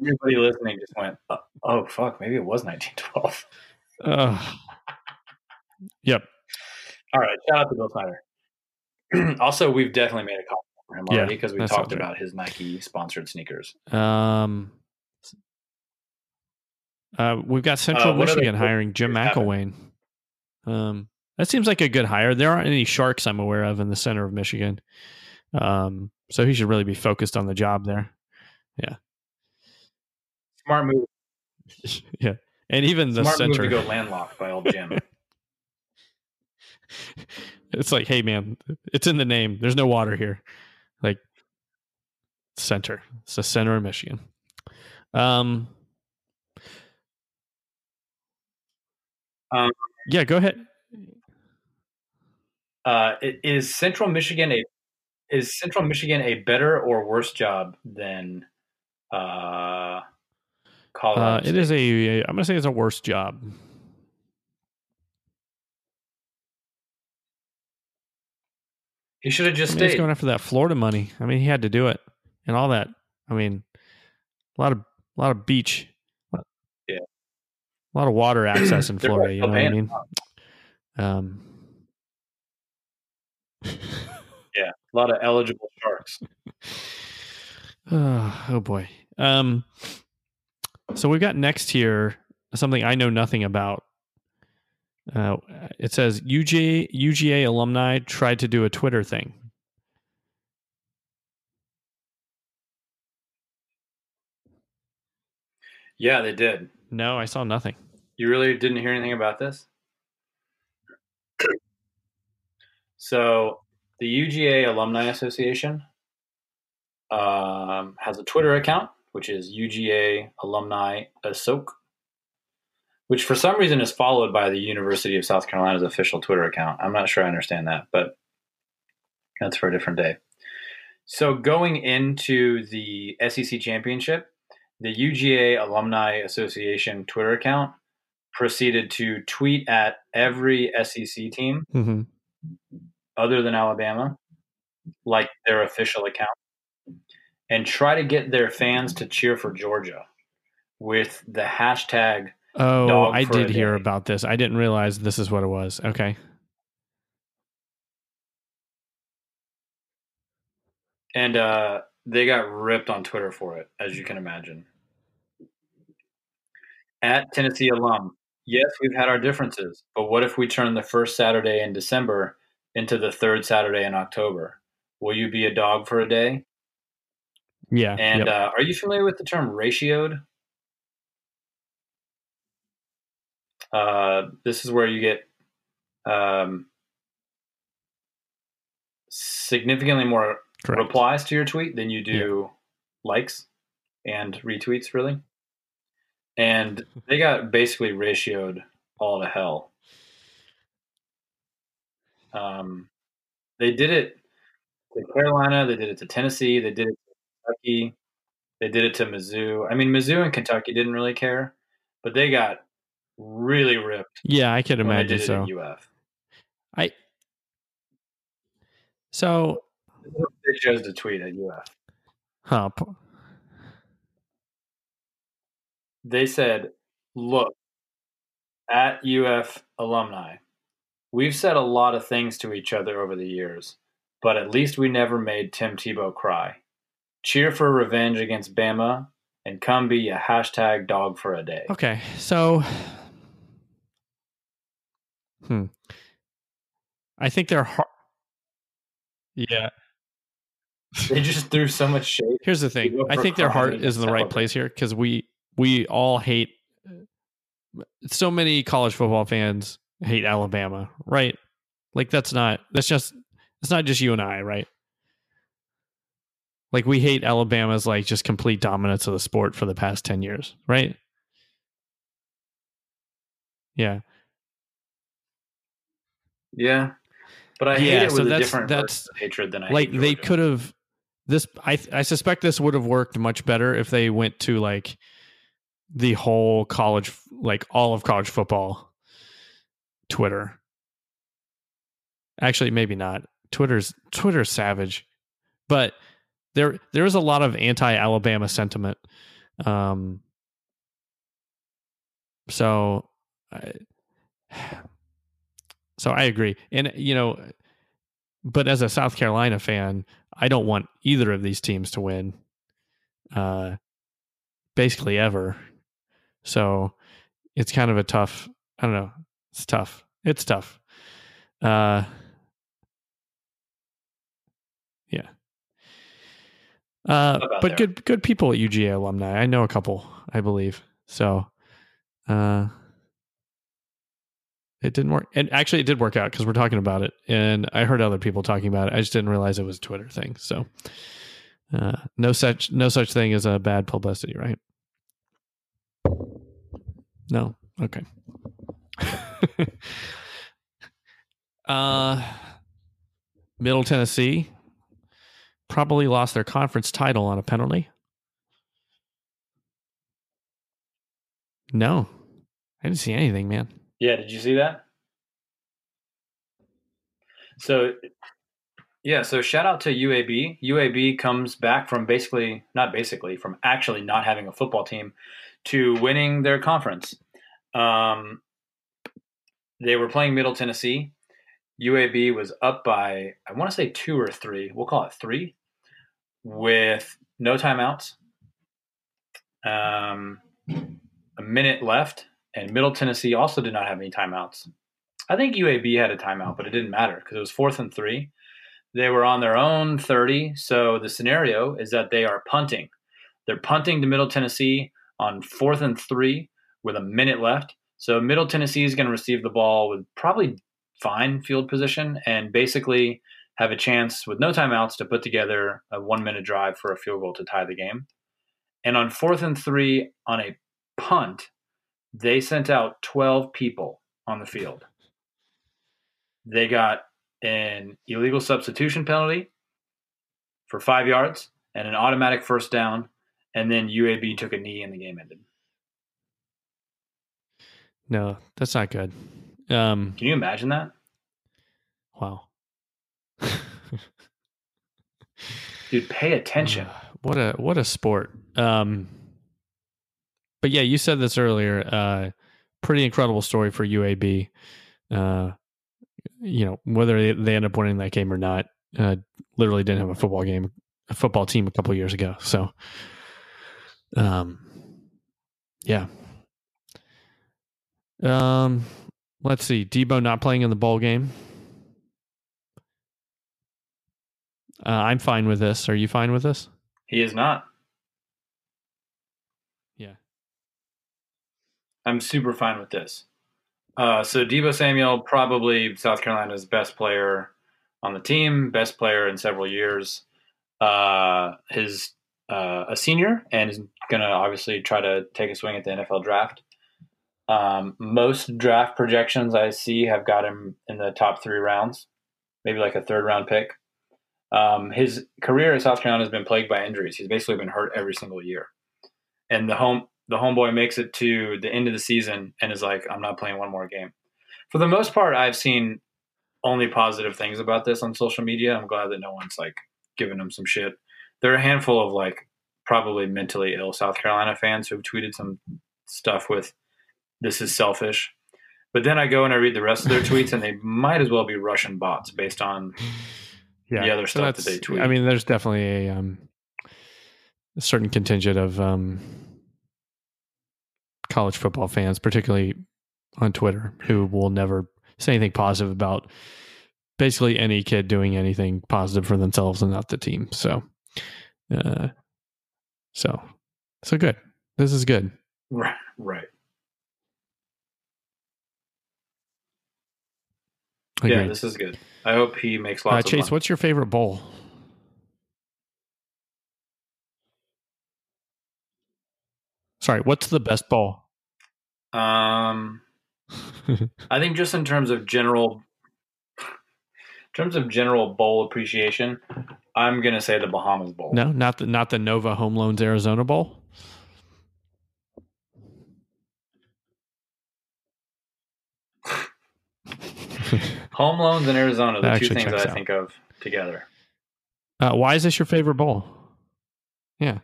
everybody listening just went, "Oh, "Oh fuck, maybe it was 1912." Ugh. yep. All right, shout out to Bill Snyder. also, we've definitely made a call for him already because we talked about his Nike sponsored sneakers. Um, uh, we've got Central Uh, Michigan hiring Jim? McElwain. Um, that seems like a good hire. There aren't any Sharks I'm aware of in the center of Michigan. Um, so he should really be focused on the job there. Yeah. Smart move. yeah, and even the Smart move center. to go landlocked by old Jim. it's like, hey man, it's in the name. There's no water here. Like center. It's the center of Michigan. Um. Um, yeah, go ahead. Uh, is Central Michigan a is Central Michigan a better or worse job than uh, Colorado? Uh, it is a. I'm gonna say it's a worse job. He should have I just mean, he's stayed. going after that Florida money. I mean, he had to do it, and all that. I mean, a lot of a lot of beach. Yeah. A lot of water access in Florida. You know what I mean? Um. yeah, a lot of eligible sharks. Oh, oh boy. Um, so we've got next here something I know nothing about. Uh, it says UGA UGA alumni tried to do a Twitter thing. Yeah, they did. No, I saw nothing. You really didn't hear anything about this? So the UGA Alumni Association um, has a Twitter account, which is UGA Alumni ASOC, which for some reason is followed by the University of South Carolina's official Twitter account. I'm not sure I understand that, but that's for a different day. So going into the SEC championship, the UGA Alumni Association Twitter account proceeded to tweet at every SEC team hmm other than Alabama, like their official account, and try to get their fans to cheer for Georgia with the hashtag. Oh, I did hear about this. I didn't realize this is what it was. Okay. And uh, they got ripped on Twitter for it, as you can imagine. At Tennessee alum, yes, we've had our differences, but what if we turn the first Saturday in December into the third Saturday in October? Will you be a dog for a day? Yeah. And yep. uh, are you familiar with the term ratioed? Uh, this is where you get um, significantly more Correct. replies to your tweet than you do likes and retweets, really. And they got basically ratioed all to hell. Um, they did it to Carolina, they did it to Tennessee, they did it to Kentucky, they did it to Mizzou. I mean, Mizzou and Kentucky didn't really care, but they got really ripped Yeah, I could they imagine so. UF. I so They chose to tweet at UF. huh. They said, "Look, at UF alumni, we've said a lot of things to each other over the years, but at least we never made Tim Tebow cry. Cheer for revenge against Bama, and come be a hashtag dog for a day." Okay, so hmm. I think they're hard. Yeah. They just threw so much shade. Here's the thing. I think their heart is in the right place here because we we all hate. So many college football fans hate Alabama, right? Like that's not that's just it's not just you and I, right? Like we hate Alabama's like just complete dominance of the sport for the past ten years, right? Yeah, Yeah, but I hate Yeah, so that's- different that's- hatred than I like hate they could have this I I suspect this would have worked much better if they went to like the whole college like all of college football Twitter. Actually, maybe not. Twitter's Twitter's savage. But there there is a lot of anti-Alabama sentiment. Um so I so I agree. And you know, but as a South Carolina fan, I don't want either of these teams to win. Uh basically ever. So it's kind of a tough I don't know. It's tough. It's tough. Uh yeah. Uh but there. good good people at UGA alumni. I know a couple, I believe. So uh it didn't work. And actually it did work out because we're talking about it. And I heard other people talking about it. I just didn't realize it was a Twitter thing. So uh no such no such thing as a bad publicity, right? No. Okay. uh Middle Tennessee probably lost their conference title on a penalty. No. I didn't see anything, man. Yeah, did you see that? So, yeah, so shout out to UAB. UAB comes back from basically, not basically, from actually not having a football team to winning their conference. Um, they were playing Middle Tennessee. UAB was up by, I want to say two or three. We'll call it three with no timeouts. Um, a minute left, and Middle Tennessee also did not have any timeouts. I think UAB had a timeout, but it didn't matter because it was fourth and three. They were on their own 30. So the scenario is that they are punting. They're punting to Middle Tennessee on fourth and three with a minute left. So Middle Tennessee is going to receive the ball with probably fine field position and basically have a chance with no timeouts to put together a one minute drive for a field goal to tie the game. And on fourth and three on a punt, they sent out 12 people on the field. They got an illegal substitution penalty for five yards and an automatic first down, and then UAB took a knee and the game ended. No, that's not good. Um, Can you imagine that? wow. Dude, pay attention. Uh, what a what a sport. Um, but yeah, you said this earlier. Uh, pretty incredible story for UAB. Uh, you know whether they, end up winning that game or not. Uh, literally didn't have a football game, a football team a couple years ago. So, um, yeah. Um, let's see. Deebo not playing in the bowl game. Uh, I'm fine with this. Are you fine with this? He is not. Yeah. I'm super fine with this. Uh, so Deebo Samuel, probably South Carolina's best player on the team, best player in several years. Uh, his uh, a senior and is going to obviously try to take a swing at the NFL draft. Um, most draft projections I see have got him in the top three rounds, maybe like a third round pick. Um, his career at South Carolina has been plagued by injuries. He's basically been hurt every single year, and the home the homeboy makes it to the end of the season and is like, "I'm not playing one more game." For the most part, I've seen only positive things about this on social media. I'm glad that no one's like giving him some shit. There are a handful of like probably mentally ill South Carolina fans who've tweeted some stuff with "This is selfish." But then I go and I read the rest of their tweets, and they might as well be Russian bots based on the other stuff that they tweet. I mean, there's definitely a, um, a certain contingent of um, college football fans, particularly on Twitter, who will never say anything positive about basically any kid doing anything positive for themselves and not the team. So, uh, so, so good. This is good. right, right. Yeah, this is good. I hope he makes Uh, lots of money. Chase, what's your favorite bowl? Sorry, what's the best bowl? Um, I think just in terms of general, in terms of general bowl appreciation, I'm gonna say the Bahamas Bowl. No, not the not the Nova Home Loans Arizona Bowl. Home loans in Arizona, the That two things I out. think of together. uh, why is this your favorite bowl? Yeah,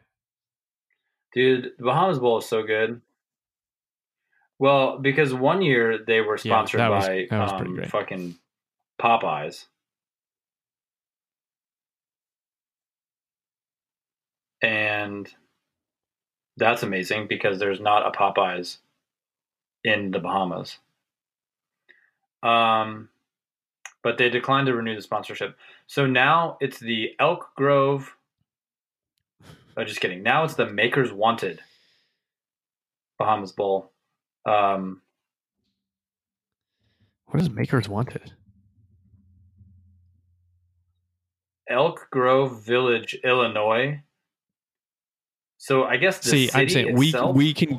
Dude, the Bahamas Bowl is so good. Well, because one year they were Yeah, sponsored that was- by that was pretty um, great. fucking Popeyes. And that's amazing because there's not a Popeyes in the Bahamas. Um, but they declined to renew the sponsorship. So now it's the Elk Grove. Oh, just kidding. Now it's the Makers Wanted Bahamas Bowl. Um, what is Makers Wanted? Elk Grove Village, Illinois. So I guess the See, city I'm saying we we can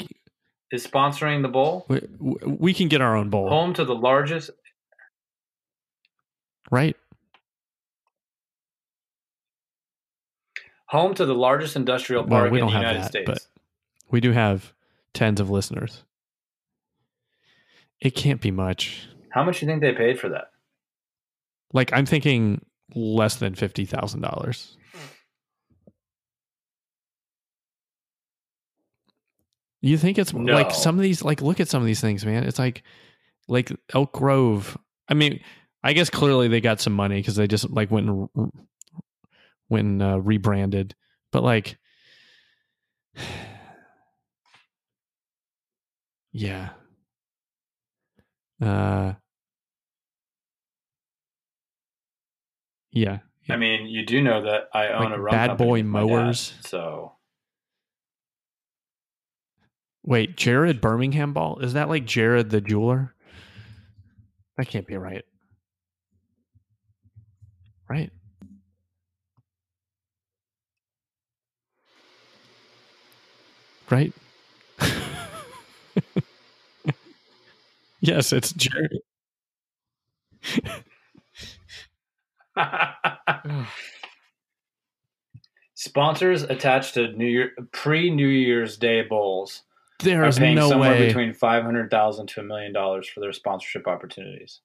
is sponsoring the bowl. we, we can get our own bowl, Home to the largest right? home to the largest industrial Well, park we in the have United that, States. but we do have tens of listeners. It can't be much. How much do you think they paid for that? Like I'm thinking less than fifty thousand dollars. You think it's No. like some of these like look at some of these things, man. It's like like Elk Grove. I mean, I guess clearly they got some money because they just like went and went and, uh, rebranded. But like, yeah, uh, yeah. I mean, you do know that I own Like a Bad Boy my dad, Mowers. so Wait, Jared Birmingham ball? Is that like Jared the jeweler? That can't be right. Right. Right. yes, it's Jerry. Sponsors attached to New Year pre New Year's Day bowls There are paying no somewhere way. between five hundred thousand to a million dollars for their sponsorship opportunities,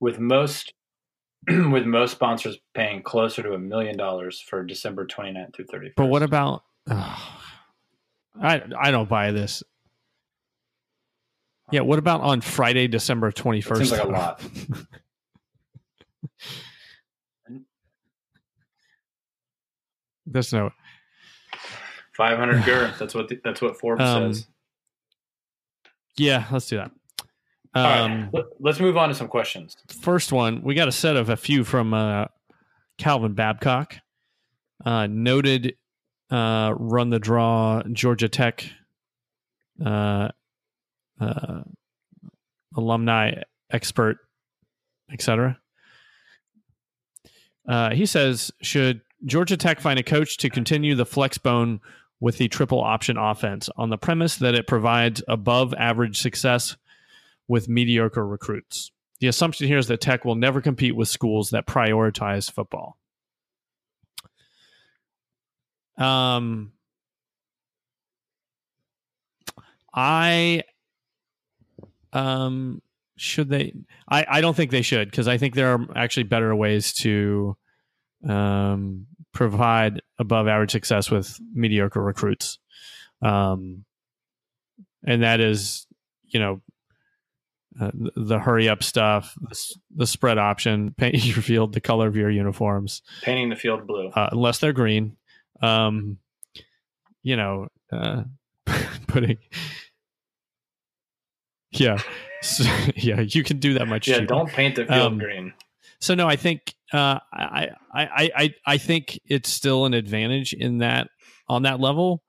with most with most sponsors paying closer to a million dollars for December 29th through 31st. But what about? Oh, I I don't buy this. Yeah, what about on Friday, December twenty It first? seems like a lot. There's no. 500 gur. That's what the, that's what Forbes Um, says. Yeah, let's do that. All right, Um, let- let's move on to some questions. first one, we got a set of a few from uh, Calvin Babcock, uh, noted uh, run the draw Georgia Tech uh, alumni expert, etc. Uh, he says, should Georgia Tech find a coach to continue the flex bone with the triple option offense on the premise that it provides above average success with mediocre recruits? The assumption here is that Tech will never compete with schools that prioritize football. Um, I um should they I, I don't think they should because I think there are actually better ways to um provide above average success with mediocre recruits. Um and that is, you know, uh, the, the hurry up stuff, the, the spread option, paint your field the color of your uniforms, Painting the field blue. uh, unless they're green. Um, you know, uh, putting, yeah, So- yeah, you can do that much. yeah, cheaper. don't paint the field Um, green. So no, I think uh, I, I I I think it's still an advantage in that on that level,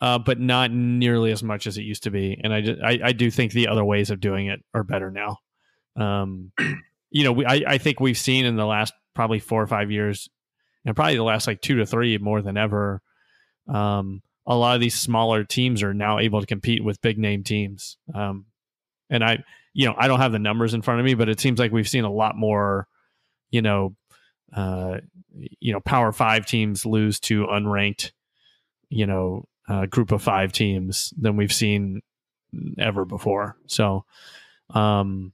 uh, but not nearly as much as it used to be. And I, I I do think the other ways of doing it are better now. Um, you know, we I, I think we've seen in the last probably four or five years, and probably the last like two to three more than ever. Um, a lot of these smaller teams are now able to compete with big name teams. Um, and I, you know, I don't have the numbers in front of me, but it seems like we've seen a lot more, you know, uh, you know, Power Five teams lose to unranked, you know, uh, Group of Five teams than we've seen ever before. So, um,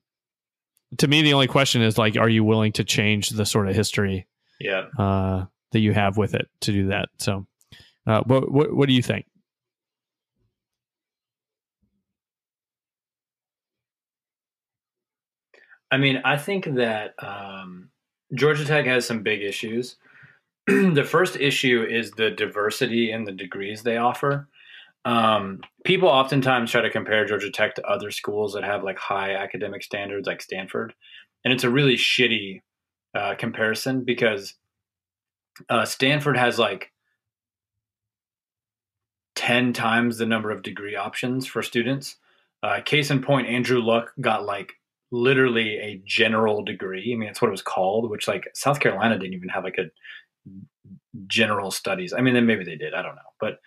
to me, the only question is like, are you willing to change the sort of history Yeah. uh, that you have with it to do that? So, uh, what, what what do you think? I mean, I think that um, Georgia Tech has some big issues. the first issue is the diversity in the degrees they offer. Um, people oftentimes try to compare Georgia Tech to other schools that have like high academic standards, like Stanford, and it's a really shitty uh, comparison because uh, Stanford has like ten times the number of degree options for students. Uh, case in point, Andrew Luck got like literally a general degree. I mean, it's what it was called, which like South Carolina didn't even have like a general studies. I mean, then maybe they did. I don't know, but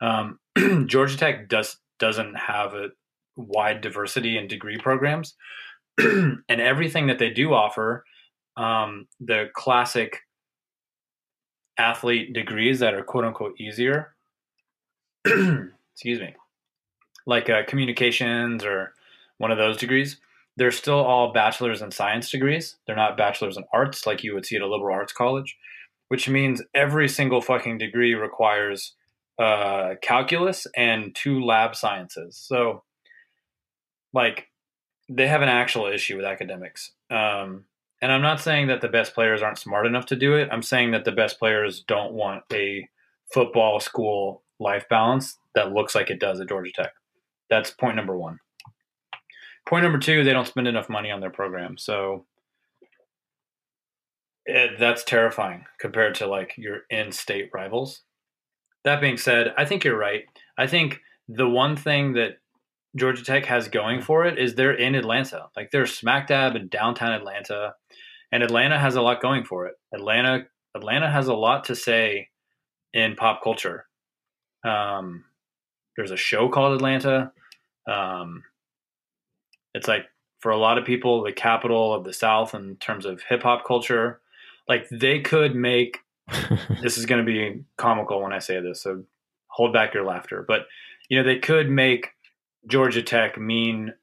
um, Georgia Tech does doesn't have a wide diversity in degree programs, and everything that they do offer, um, the classic athlete degrees that are quote unquote easier. excuse me, like uh, communications or one of those degrees they're still all bachelor's in science degrees. They're not bachelor's in arts like you would see at a liberal arts college, which means every single fucking degree requires uh, calculus and two lab sciences. So, like, they have an actual issue with academics. Um, and I'm not saying that the best players aren't smart enough to do it. I'm saying that the best players don't want a football school life balance that looks like it does at Georgia Tech. That's point number one. Point number two, they don't spend enough money on their program. So it, that's terrifying compared to like your in state rivals. That being said, I think you're right. I think the one thing that Georgia Tech has going for it is they're in Atlanta. Like they're smack dab in downtown Atlanta. and Atlanta has a lot going for it. Atlanta Atlanta has a lot to say in pop culture. Um, there's a show called Atlanta. Um, it's like for a lot of people the capital of the South in terms of hip hop culture. Like they could make this is going to be comical when I say this, so hold back your laughter. But you know they could make Georgia Tech mean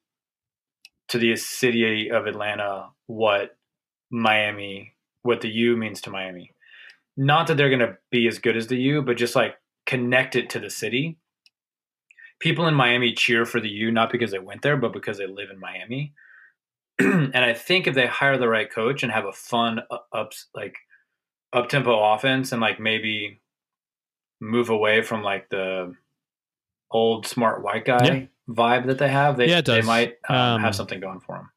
to the city of Atlanta what Miami, what the U means to Miami. Not that they're going to be as good as the U, but just like connect it to the city. People in Miami cheer for the U not because they went there, but because they live in Miami. and I think if they hire the right coach and have a fun ups like up tempo offense and like maybe move away from like the old smart white guy yeah. vibe that they have, they, yeah, they might um, um, have something going for them.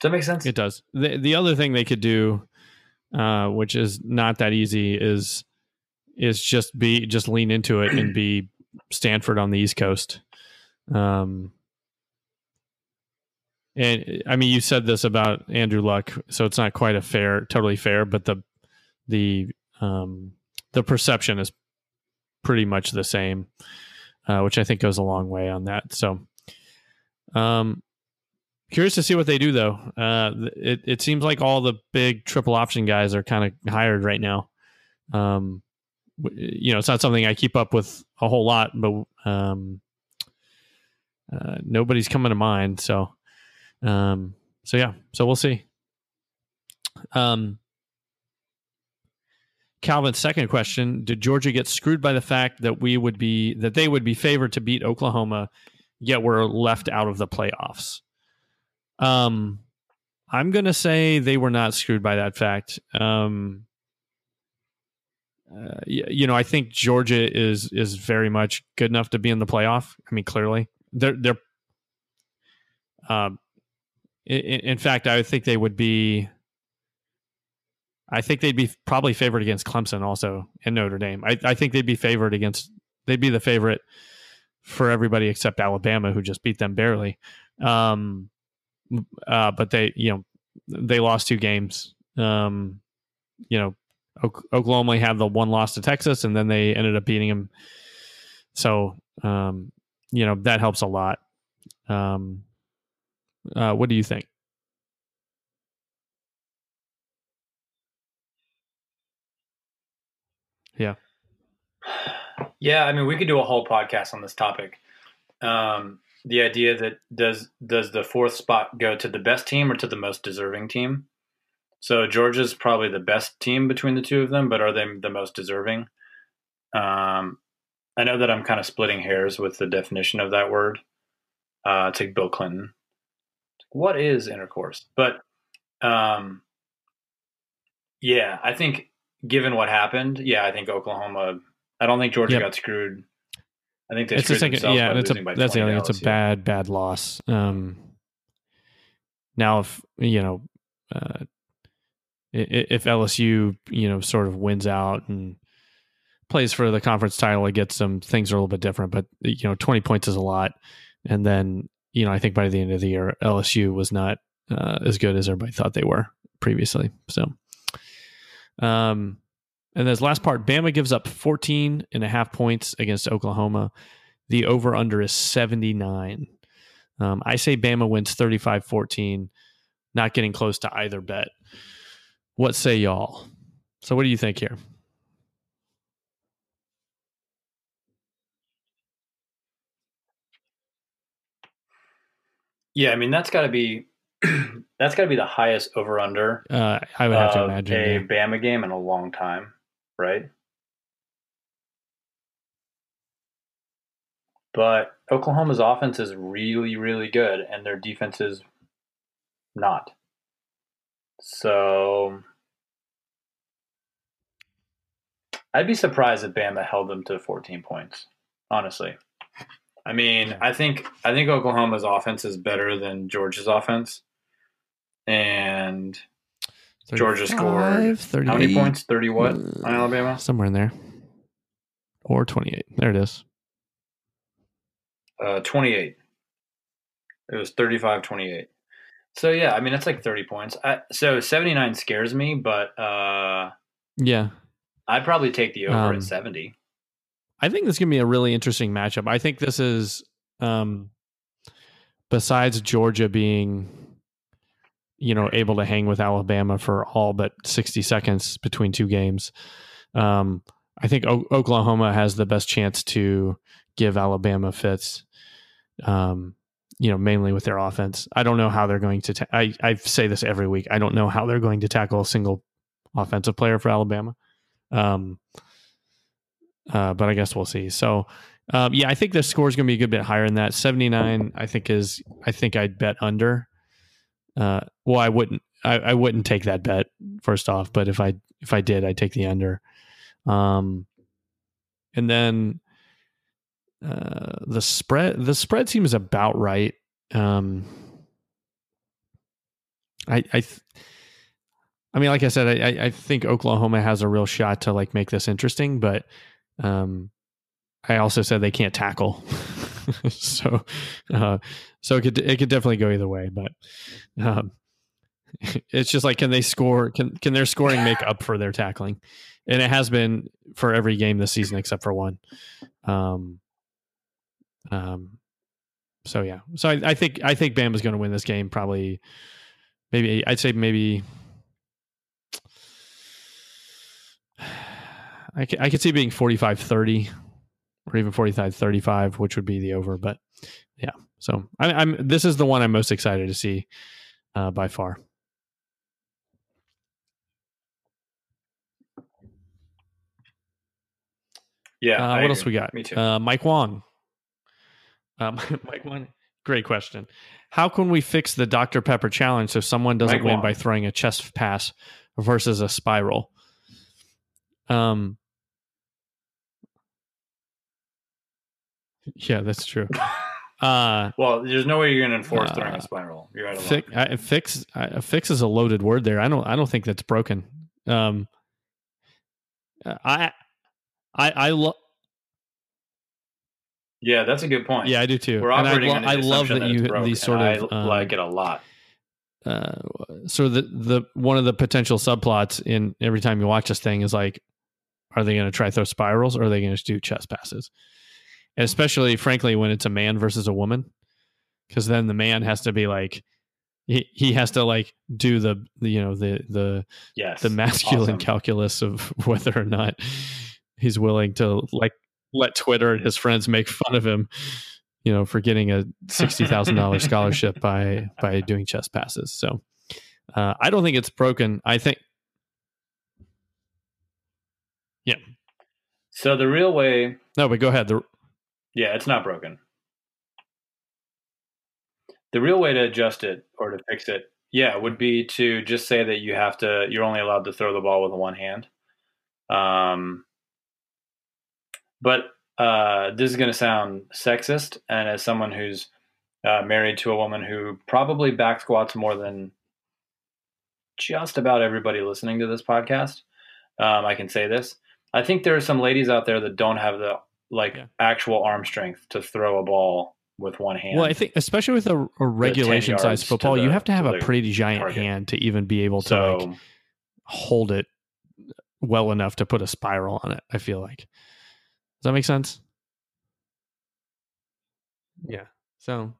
Does that make sense? It does. The the other thing they could do, uh, which is not that easy, is is just be just lean into it and be Stanford on the East Coast. Um, and I mean, you said this about Andrew Luck, so it's not quite a fair, totally fair, but the the um, the perception is pretty much the same, uh, which I think goes a long way on that. So, um, curious to see what they do though. Uh, it it seems like all the big triple option guys are kind of hired right now. Um, you know, it's not something I keep up with a whole lot, but um, uh, nobody's coming to mind. So, um, so yeah, so we'll see. Um, Calvin's second question: Did Georgia get screwed by the fact that we would be that they would be favored to beat Oklahoma, yet we're left out of the playoffs? Um, I'm gonna say they were not screwed by that fact. Um, you know, I think Georgia is is very much good enough to be in the playoff. I mean, clearly, they're they're. Um, in, in fact, I think they would be. I think they'd be probably favored against Clemson also in Notre Dame. I, I think they'd be favored against. They'd be the favorite for everybody except Alabama, who just beat them barely. Um, uh, but they, you know, they lost two games. Um, you know, Oklahoma only had the one loss to Texas, and then they ended up beating them. So, um, you know, that helps a lot. Um, uh, what do you think? Yeah. Yeah, I mean, we could do a whole podcast on this topic. Um, the idea that does does the fourth spot go to the best team or to the most deserving team? So Georgia's probably the best team between the two of them, but are they the most deserving? Um, I know that I'm kind of splitting hairs with the definition of that word. Uh, take Bill Clinton. What is intercourse? But um, yeah, I think given what happened, yeah, I think Oklahoma. I don't think Georgia yep. got screwed. I think they it's screwed a second, yeah, it's a, that's the other. It's a bad, bad loss. Um, now, if you know, uh, if LSU, you know, sort of wins out and plays for the conference title, it gets some things are a little bit different. But you know, twenty points is a lot, and then you know, I think by the end of the year, LSU was not uh, as good as everybody thought they were previously. So, um, and this last part, Bama gives up 14 and a half points against Oklahoma. The over under is 79. Um, I say Bama wins 35 14, not getting close to either bet. What say y'all? So, what do you think here? Yeah, I mean that's got to be that's got to be the highest over under. Uh, I would have to imagine a yeah. Bama game in a long time, right? But Oklahoma's offense is really, really good, and their defense is not. So I'd be surprised if Bama held them to 14 points. Honestly, I mean, I think I think Oklahoma's offense is better than Georgia's offense, and Georgia scored 38. how many points? 30 what on Alabama? Somewhere in there, or 28. There it is. Uh, 28. It was 35 28. So yeah, I mean that's like thirty points. I, so seventy nine scares me, but uh, Yeah. I'd probably take the over Um, at seventy. I think this is gonna be a really interesting matchup. I think this is um besides Georgia being you know able to hang with Alabama for all but 60 seconds between two games. Um I think o- Oklahoma has the best chance to give Alabama fits. Um you know, mainly with their offense. I don't know how they're going to. Ta- I I say this every week. I don't know how they're going to tackle a single offensive player for Alabama. Um, uh, but I guess we'll see. So, um, yeah, I think the score is going to be a good bit higher than that. Seventy nine, I think is. I think I'd bet under. Uh, well, I wouldn't. I, I wouldn't take that bet first off, but if I if I did, I'd take the under. Um, and then uh, the spread the spread seems about right. Um, I I. Th- I mean, like I said, I, I- I think Oklahoma has a real shot to like make this interesting, but um, I also said they can't tackle, so uh, so it could it could definitely go either way. But um, it's just like can they score? Can can their scoring make up for their tackling? And it has been for every game this season except for one. Um, um, so yeah, so I, I think I think Bama's going to win this game. Probably, maybe I'd say maybe. I could, I could see being 45 30 or even 45 35, which would be the over. But yeah, so I, I'm this is the one I'm most excited to see uh, by far. Yeah. Uh, I what else agree. we got? Me too. Uh, Mike Wong. Um, Mike one, Great question. How can we fix the Dr. Pepper challenge so someone doesn't Mike win by throwing a chest pass versus a spiral? Um. Yeah, that's true. Uh, well, there's no way you're going to enforce throwing Uh, a spiral. You're out of fix, luck. I, fix, I, fix is a loaded word there. I don't, I don't think that's broken. Um, I, I, I love. Yeah, that's a good point. Yeah, I do too. We're And I, operating lo- under I love assumption that you broke, these sort I of um, like it a lot. uh, so the the one of the potential subplots in every time you watch this thing is like, are they going to try throw spirals or are they going to do chest passes? And especially, frankly, when it's a man versus a woman, because then the man has to be like, he he has to like do the, the you know the the Yes. the masculine Awesome. calculus of whether or not he's willing to like let Twitter and his friends make fun of him, you know, for getting a sixty thousand dollars scholarship by by doing chess passes. So uh, I don't think it's broken. I think yeah. So the real way, no, but go ahead. The, yeah, it's not broken. The real way to adjust it or to fix it, yeah, would be to just say that you have to. You're only allowed to throw the ball with one hand. Um, but uh, this is going to sound sexist, and as someone who's uh, married to a woman who probably back squats more than just about everybody listening to this podcast, um, I can say this. I think there are some ladies out there that don't have the like Yeah. actual arm strength to throw a ball with one hand. well, I think especially with a, a regulation size football, you have to have to a pretty giant target. hand to even be able to so like hold it well enough to put a spiral on it. I feel like. Does that make sense? Yeah. So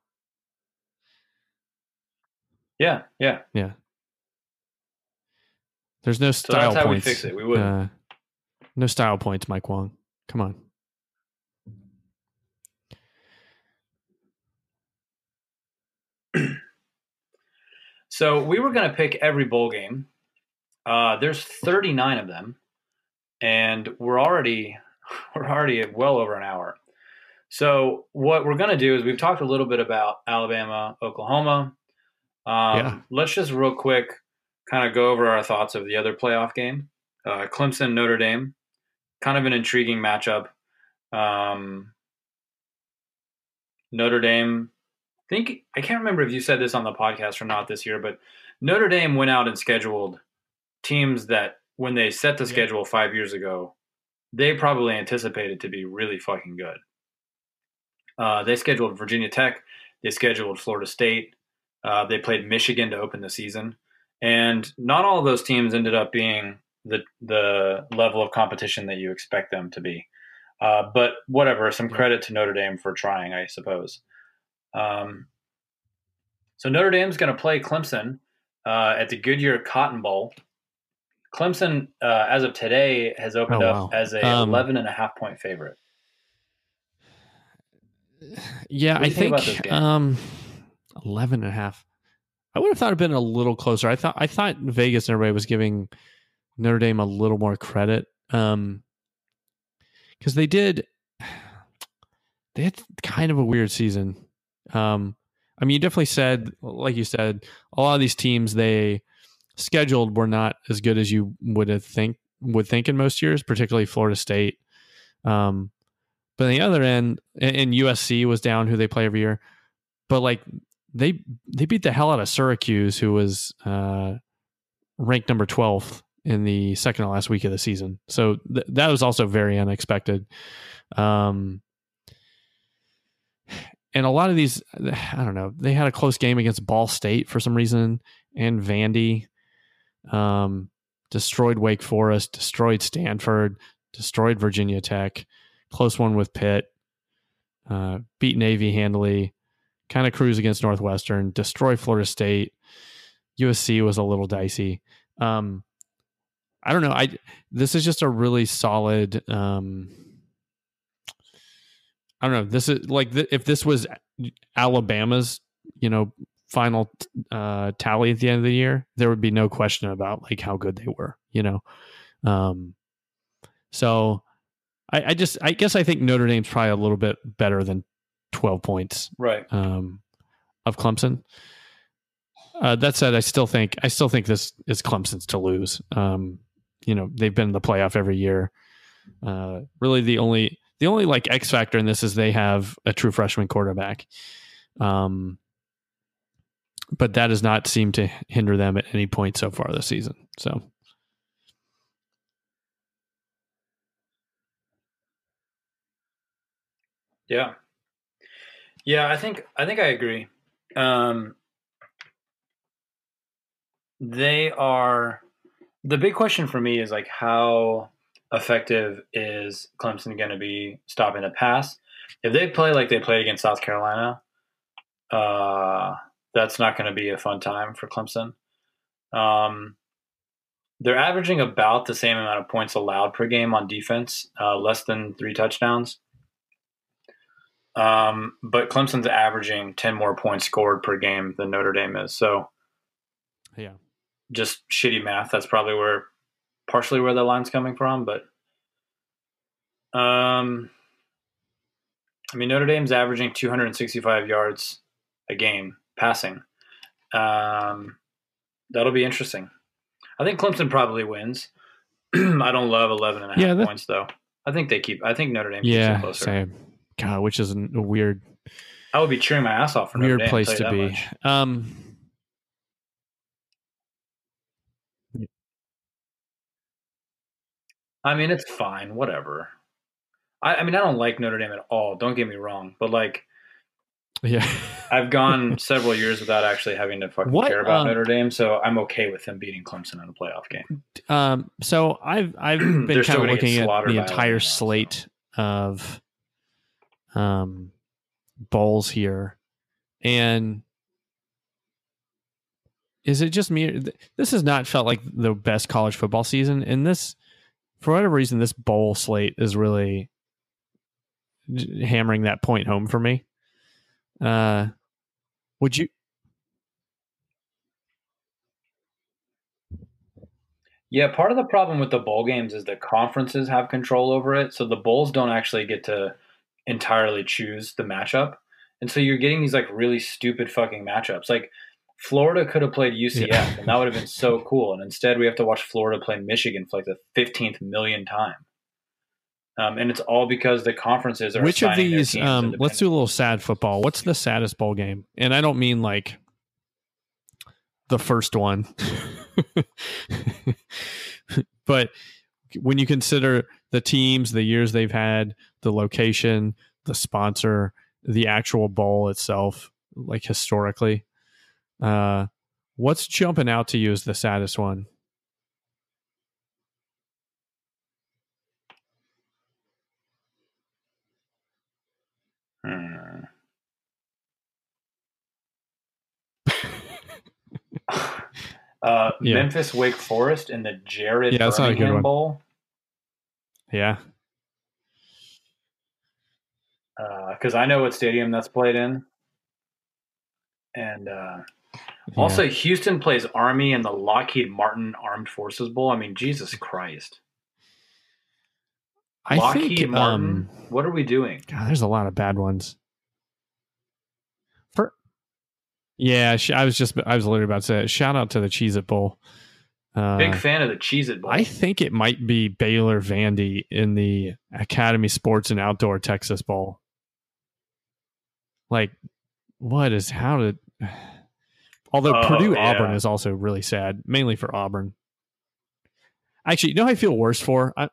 yeah, yeah. Yeah. There's no So style that's how we fix it. We wouldn't. Uh, no style points, Mike Wong. Come on. So we were going to pick every bowl game. Uh, there's 39 of them, and we're already we're already at well over an hour. So what we're going to do is we've talked a little bit about Alabama, Oklahoma. Um, Yeah. Let's just real quick kind of go over our thoughts of the other playoff game, uh, Clemson Notre Dame. Kind of an intriguing matchup. Um, Notre Dame I think I can't remember if you said this on the podcast or not this year, but Notre Dame went out and scheduled teams that when they set the Yeah. schedule five years ago, they probably anticipated to be really fucking good. Uh, they scheduled Virginia Tech, they scheduled Florida State, Uh, they played Michigan to open the season, and not all of those teams ended up being the the level of competition that you expect them to be. Uh, but whatever, some credit to Notre Dame for trying, I suppose. Um, so Notre Dame's going to play Clemson uh, at the Goodyear Cotton Bowl. Clemson, uh, as of today, has opened Oh, up wow. as a Um, 11 and a half point favorite. Yeah, I think think um 11 and a half. I would have thought it'd been a little closer. I thought I thought Vegas and everybody was giving Notre Dame a little more credit. Um because they did they had kind of a weird season. Um I mean you definitely said like you said, a lot of these teams they scheduled were not as good as you would have think would think in most years, particularly Florida State. Um but on the other end, and USC was down, who they play every year. But like they they beat the hell out of Syracuse, who was uh, ranked number twelfth in the second to last week of the season. So th- that was also very unexpected. Um, and a lot of these, I don't know, they had a close game against Ball State for some reason, and Vandy. Um, destroyed Wake Forest, destroyed Stanford, destroyed Virginia Tech close one with Pitt, uh, beat Navy handily, kind of cruise against Northwestern, destroy Florida State. USC was a little dicey. Um, I don't know. I this is just a really solid. Um, I don't know. This is like th- if this was Alabama's, you know, final uh, tally at the end of the year, there would be no question about like how good they were. You know, um, so I, I just I guess I think Notre Dame's probably a little bit better than twelve points Right. um, of Clemson. Uh, that said, I still think I still think this is Clemson's to lose. Um, you know, they've been in the playoff every year. Uh, really, the only the only like X factor in this is they have a true freshman quarterback. Um, but that does not seem to hinder them at any point so far this season. So Yeah. Yeah, I think I think I agree. Um, they are the big question for me is like how effective is Clemson going to be stopping the pass? If they play like they played against South Carolina, uh, that's not going to be a fun time for Clemson. Um, they're averaging about the same amount of points allowed per game on defense, uh, less than three touchdowns. Um, but Clemson's averaging 10 more points scored per game than Notre Dame is. So yeah, just shitty math. That's probably where partially where the line's coming from. But um, I mean, Notre Dame's averaging 265 yards a game passing. Um, that'll be interesting. I think Clemson probably wins. I don't love 11 and a half Yeah, that- points though. I think they keep, I think Notre Dame yeah, closer. same. God, which is a weird I would be cheering my ass off for Notre weird Dame, place to be. much. Um, I mean, it's fine, whatever. I, I mean, I don't like Notre Dame at all. Don't get me wrong, but like, yeah, I've gone several years without actually having to fucking What, care about um, Notre Dame, so I'm okay with them beating Clemson in a playoff game. Um, so I've I've been kind of looking at the entire Alabama, so. slate of um bowls here, and is it just me? This has not felt like the best college football season, and this, for whatever reason, this bowl slate is really hammering that point home for me. Uh, would you? Yeah, part of the problem with the bowl games is that conferences have control over it, so the bowls don't actually get to entirely choose the matchup, and so you're getting these like really stupid fucking matchups. Like Florida could have played UCF, Yeah. and that would have been so cool, and instead we have to watch Florida play Michigan for like the fifteenth million time. Um, and it's all because the conferences are Which of these? Um, let's do a little sad football. What's the saddest bowl game? And I don't mean like the first one, but when you consider the teams, the years they've had, the location, the sponsor, the actual bowl itself, like historically, Uh, what's jumping out to you as the saddest one? Hmm. uh, Yeah. Memphis Wake Forest in the Jared Yeah, that's not a good one. Bowl. Yeah, Because I know what stadium that's played in. And uh, also, Houston plays Army in the Lockheed Martin Armed Forces Bowl. I mean, Jesus Christ. I Lockheed think Martin. um, what are we doing? God, there's a lot of bad ones. For yeah, sh- I was just I was literally about to say it. shout out to the Cheez It Bowl. Uh, Big fan of the Cheez It Bowl. I think it might be Baylor Vandy in the Academy Sports and Outdoor Texas Bowl. Like, what is how did? Although Oh, Purdue yeah. Auburn is also really sad, mainly for Auburn. Actually, you know I feel worse for? I,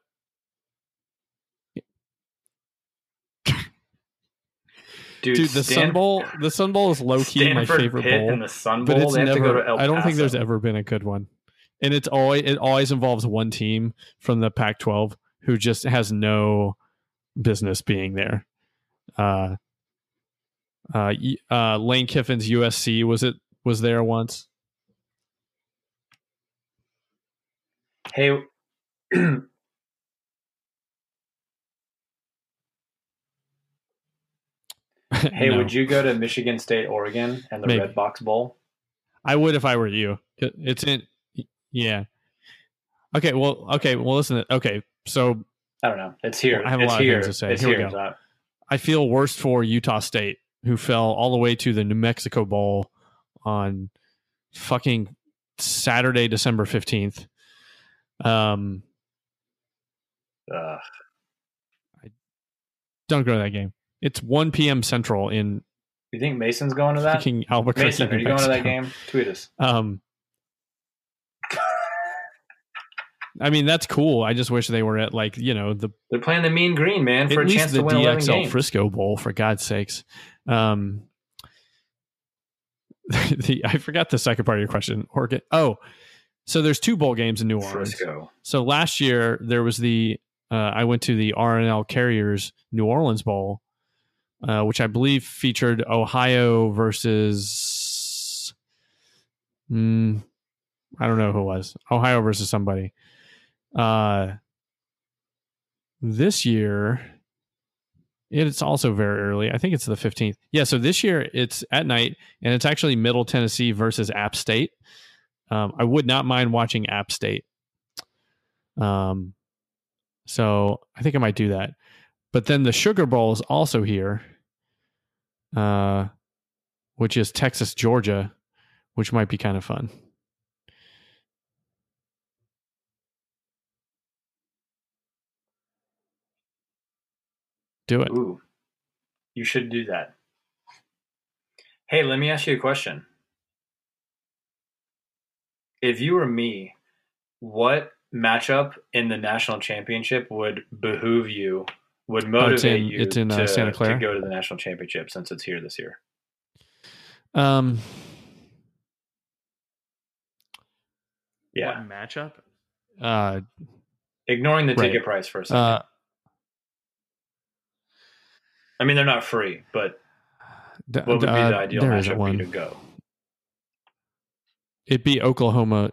Dude, dude, the Sun Bowl, the Sun Bowl is low key my favorite Pitt bowl. in the Sun Bowl. but it's they have never. to go to El I don't think there's ever been a good one, and it's always it always involves one team from the Pac-12 who just has no business being there. Uh, uh, uh, Lane Kiffin's USC was it was there once. Hey, hey, No. would you go to Michigan State, Oregon, and the Maybe. Redbox Bowl? I would if I were you. It's in, yeah. Okay, well, okay, well, listen. Okay, so I don't know. It's here. I have a it's lot of here. things to say. It's Here we here. go. I feel worst for Utah State, who fell all the way to the New Mexico Bowl on fucking Saturday, December fifteenth. Um, uh, don't go to that game. It's one p.m. Central in you think Mason's going to that? Albuquerque. Mason, are you going to that game? Tweet us. Um, I mean that's cool. I just wish they were at like you know the They're playing the Mean Green, man, for at a least chance the to win 11 DXL. Frisco Bowl for God's sakes. Um, the I forgot the second part of your question. Oregon. Oh, so there's two bowl games in New Orleans. Frisco. So last year there was the uh, I went to the R+L Carriers New Orleans Bowl, uh, which I believe featured Ohio versus. Mm, I don't know who it was. Ohio versus somebody. Uh, this year, it's also very early. I think it's the 15th. Yeah, so this year it's at night, and it's actually Middle Tennessee versus App State. Um, I would not mind watching App State. Um, so I think I might do that. But then the Sugar Bowl is also here, uh, which is Texas, Georgia, which might be kind of fun. Do it. Ooh, you should do that. Hey, let me ask you a question. If you were me, what matchup in the national championship would behoove you, would Oh, it's motivate in- you it's in, uh, to, Santa Clara? to go to the national championship since it's here this year? Um, Yeah, What matchup? Uh, ignoring the Right. ticket price for a second. uh, I mean, they're not free, but d- what would be uh, the ideal there matchup isn't for you to go? It'd be Oklahoma,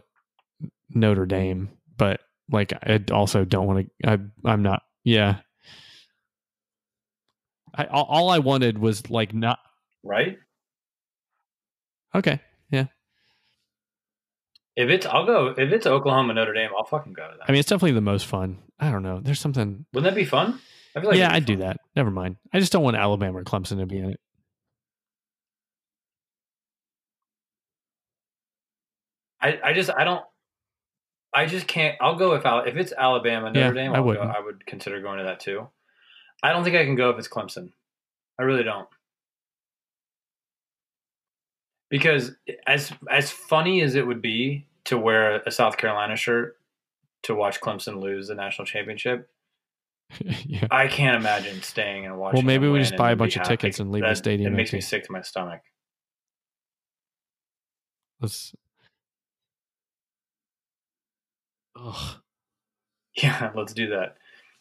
Notre Dame, but like I also don't want to. I I'm not. Yeah. I all, all I wanted was like not Right? okay. Yeah. If it's, I'll go. If it's Oklahoma Notre Dame, I'll fucking go to that. I mean, it's definitely the most fun. I don't know. There's something. wouldn't that be fun? I feel like yeah, I'd be do that. Never mind. I just don't want Alabama or Clemson to be in it. I, I just I don't I just can't I'll go if Al, if it's Alabama Notre Yeah, Dame I I'll go, wouldn't. I would consider going to that too. I don't think I can go if it's Clemson. I really don't. Because as as funny as it would be to wear a South Carolina shirt to watch Clemson lose the national championship, yeah. I can't imagine staying and watching. Well, maybe we just buy a bunch of happy. tickets and leave the stadium It makes me sick to my stomach. Let's. Ugh, Yeah, let's do that.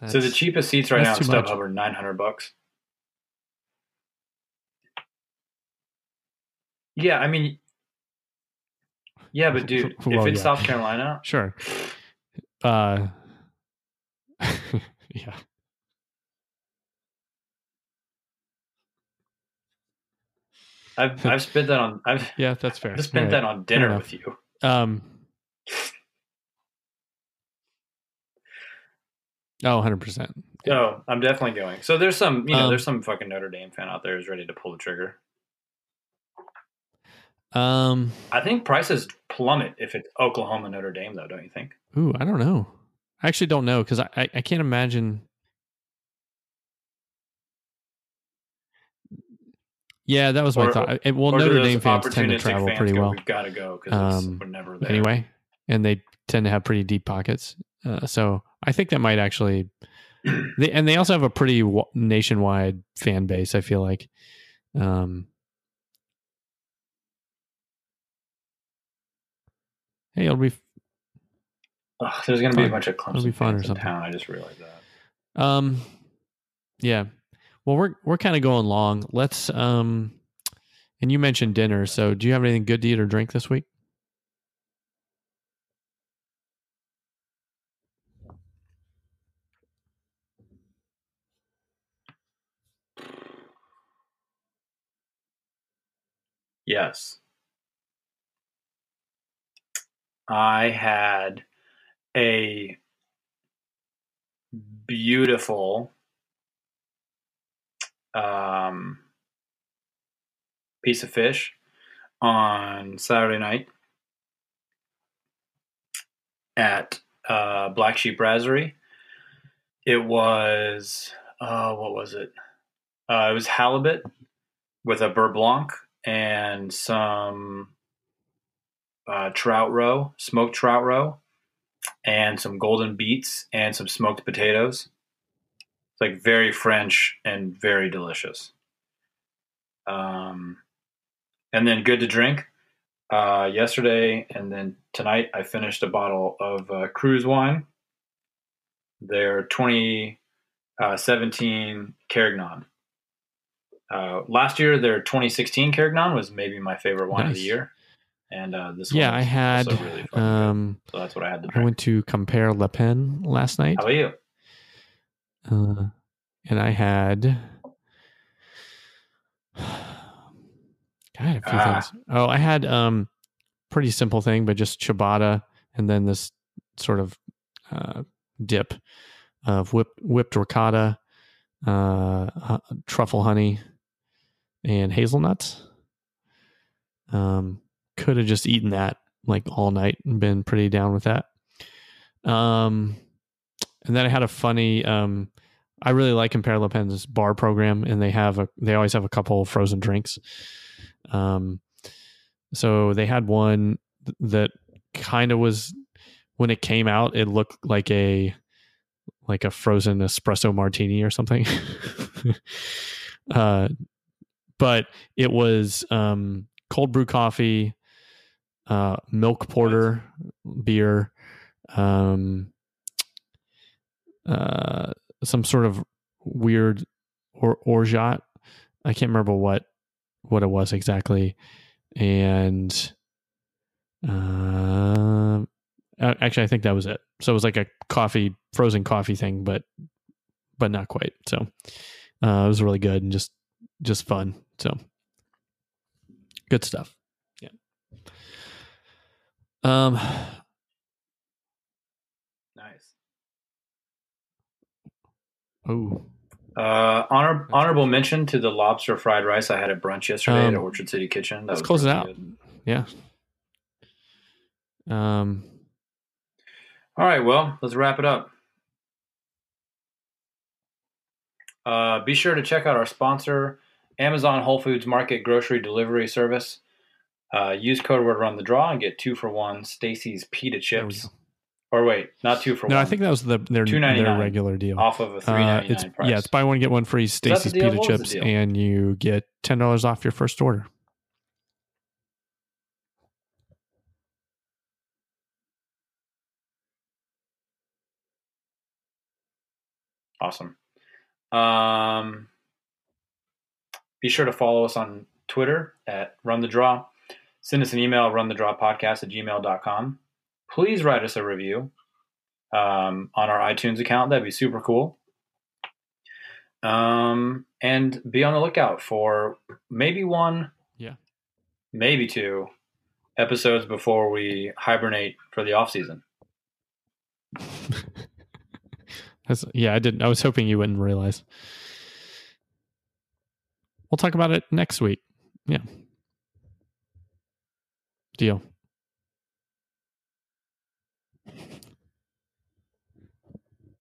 So the cheapest seats right now that's much. StubHub are nine hundred bucks. Yeah, I mean, yeah, but dude, Well, if it's yeah. South Carolina, Sure. Uh, yeah. I've I've spent that on I've Yeah, that's fair. I've spent All that on dinner with you. Um. Oh, 100%. Oh, I'm definitely going. So there's some, you know, Um, there's some fucking Notre Dame fan out there who's ready to pull the trigger. Um. I think prices plummet if it's Oklahoma Notre Dame, though. Don't you think? Ooh, I don't know. I actually don't know because I, I I can't imagine. Yeah, that was my Or- thought. It, well, Notre Dame fans tend to travel pretty go, well We've got to go because Um, we're never there. anyway, and they tend to have pretty deep pockets. Uh, so I think that might actually, they, and they also have a pretty nationwide fan base. I feel like, um, hey, it'll be Ugh, there's going to be a bunch of It'll be fun or something. town. I just realized that. Um, yeah. Well, we're we're kind of going long. Let's um, and you mentioned dinner. So, do you have anything good to eat or drink this week? Yes. I had a beautiful um, piece of fish on Saturday night at uh, Black Sheep Brasserie. It was, uh, what was it? Uh, it was halibut with a beurre blanc and some uh, trout roe, smoked trout roe, and some golden beets and some smoked potatoes. It's like very French and very delicious. Um, and then good to drink. Uh, yesterday and then tonight, I finished a bottle of uh, Cruse wine. They're 2017 Carignan. Uh, last year, their 2016 Carignan was maybe my favorite wine of the year, and uh, this yeah, one I had. really um, So that's what I had to I went to Compère Lapin last night, How about you? uh, and I had. I had a few Ah. things. Oh, I had um, pretty simple thing, but just ciabatta, and then this sort of uh, dip of whipped whipped ricotta, uh, hu- truffle honey, and hazelnuts. Um, could have just eaten that like all night and been pretty down with that. Um, and then I had a funny. Um, I really like Compère Lapin's bar program, and they have a they always have a couple of frozen drinks. Um, so they had one that kind of was when it came out, it looked like a like a frozen espresso martini or something. uh, but it was um, cold brew coffee, uh, milk porter beer, um, uh, some sort of weird or orgeat. I can't remember what what it was exactly, and uh, actually, I think that was it. So it was like a coffee, frozen coffee thing, but but not quite. So uh, it was really good and just just fun. So good stuff. Yeah. Um. Nice. Oh. Uh, honor, honorable mention to the lobster fried rice I had at brunch yesterday Um, at Orchard City Kitchen. That let's was close it out. good. Yeah. Um. All right, well, let's wrap it up. Uh, be sure to check out our sponsor, Amazon Whole Foods Market grocery delivery service. Uh, use code word on the draw and get two for one Stacy's pita chips. Or wait, not two for no, one. No, I think that was the their, their regular deal off of a uh, three ninety nine uh, price. Yeah, it's buy one get one free Stacy's pita chips, and you get ten dollars off your first order. Awesome. Um, be sure to follow us on Twitter at Run the Draw. Send us an email, runthedrawpodcast at gmail.com. Please write us a review um, on our iTunes account. That'd be super cool. Um, and be on the lookout for maybe one, Yeah. maybe two episodes before we hibernate for the off season. That's, yeah, I didn't. I was hoping you wouldn't realize. We'll talk about it next week. Yeah. Deal.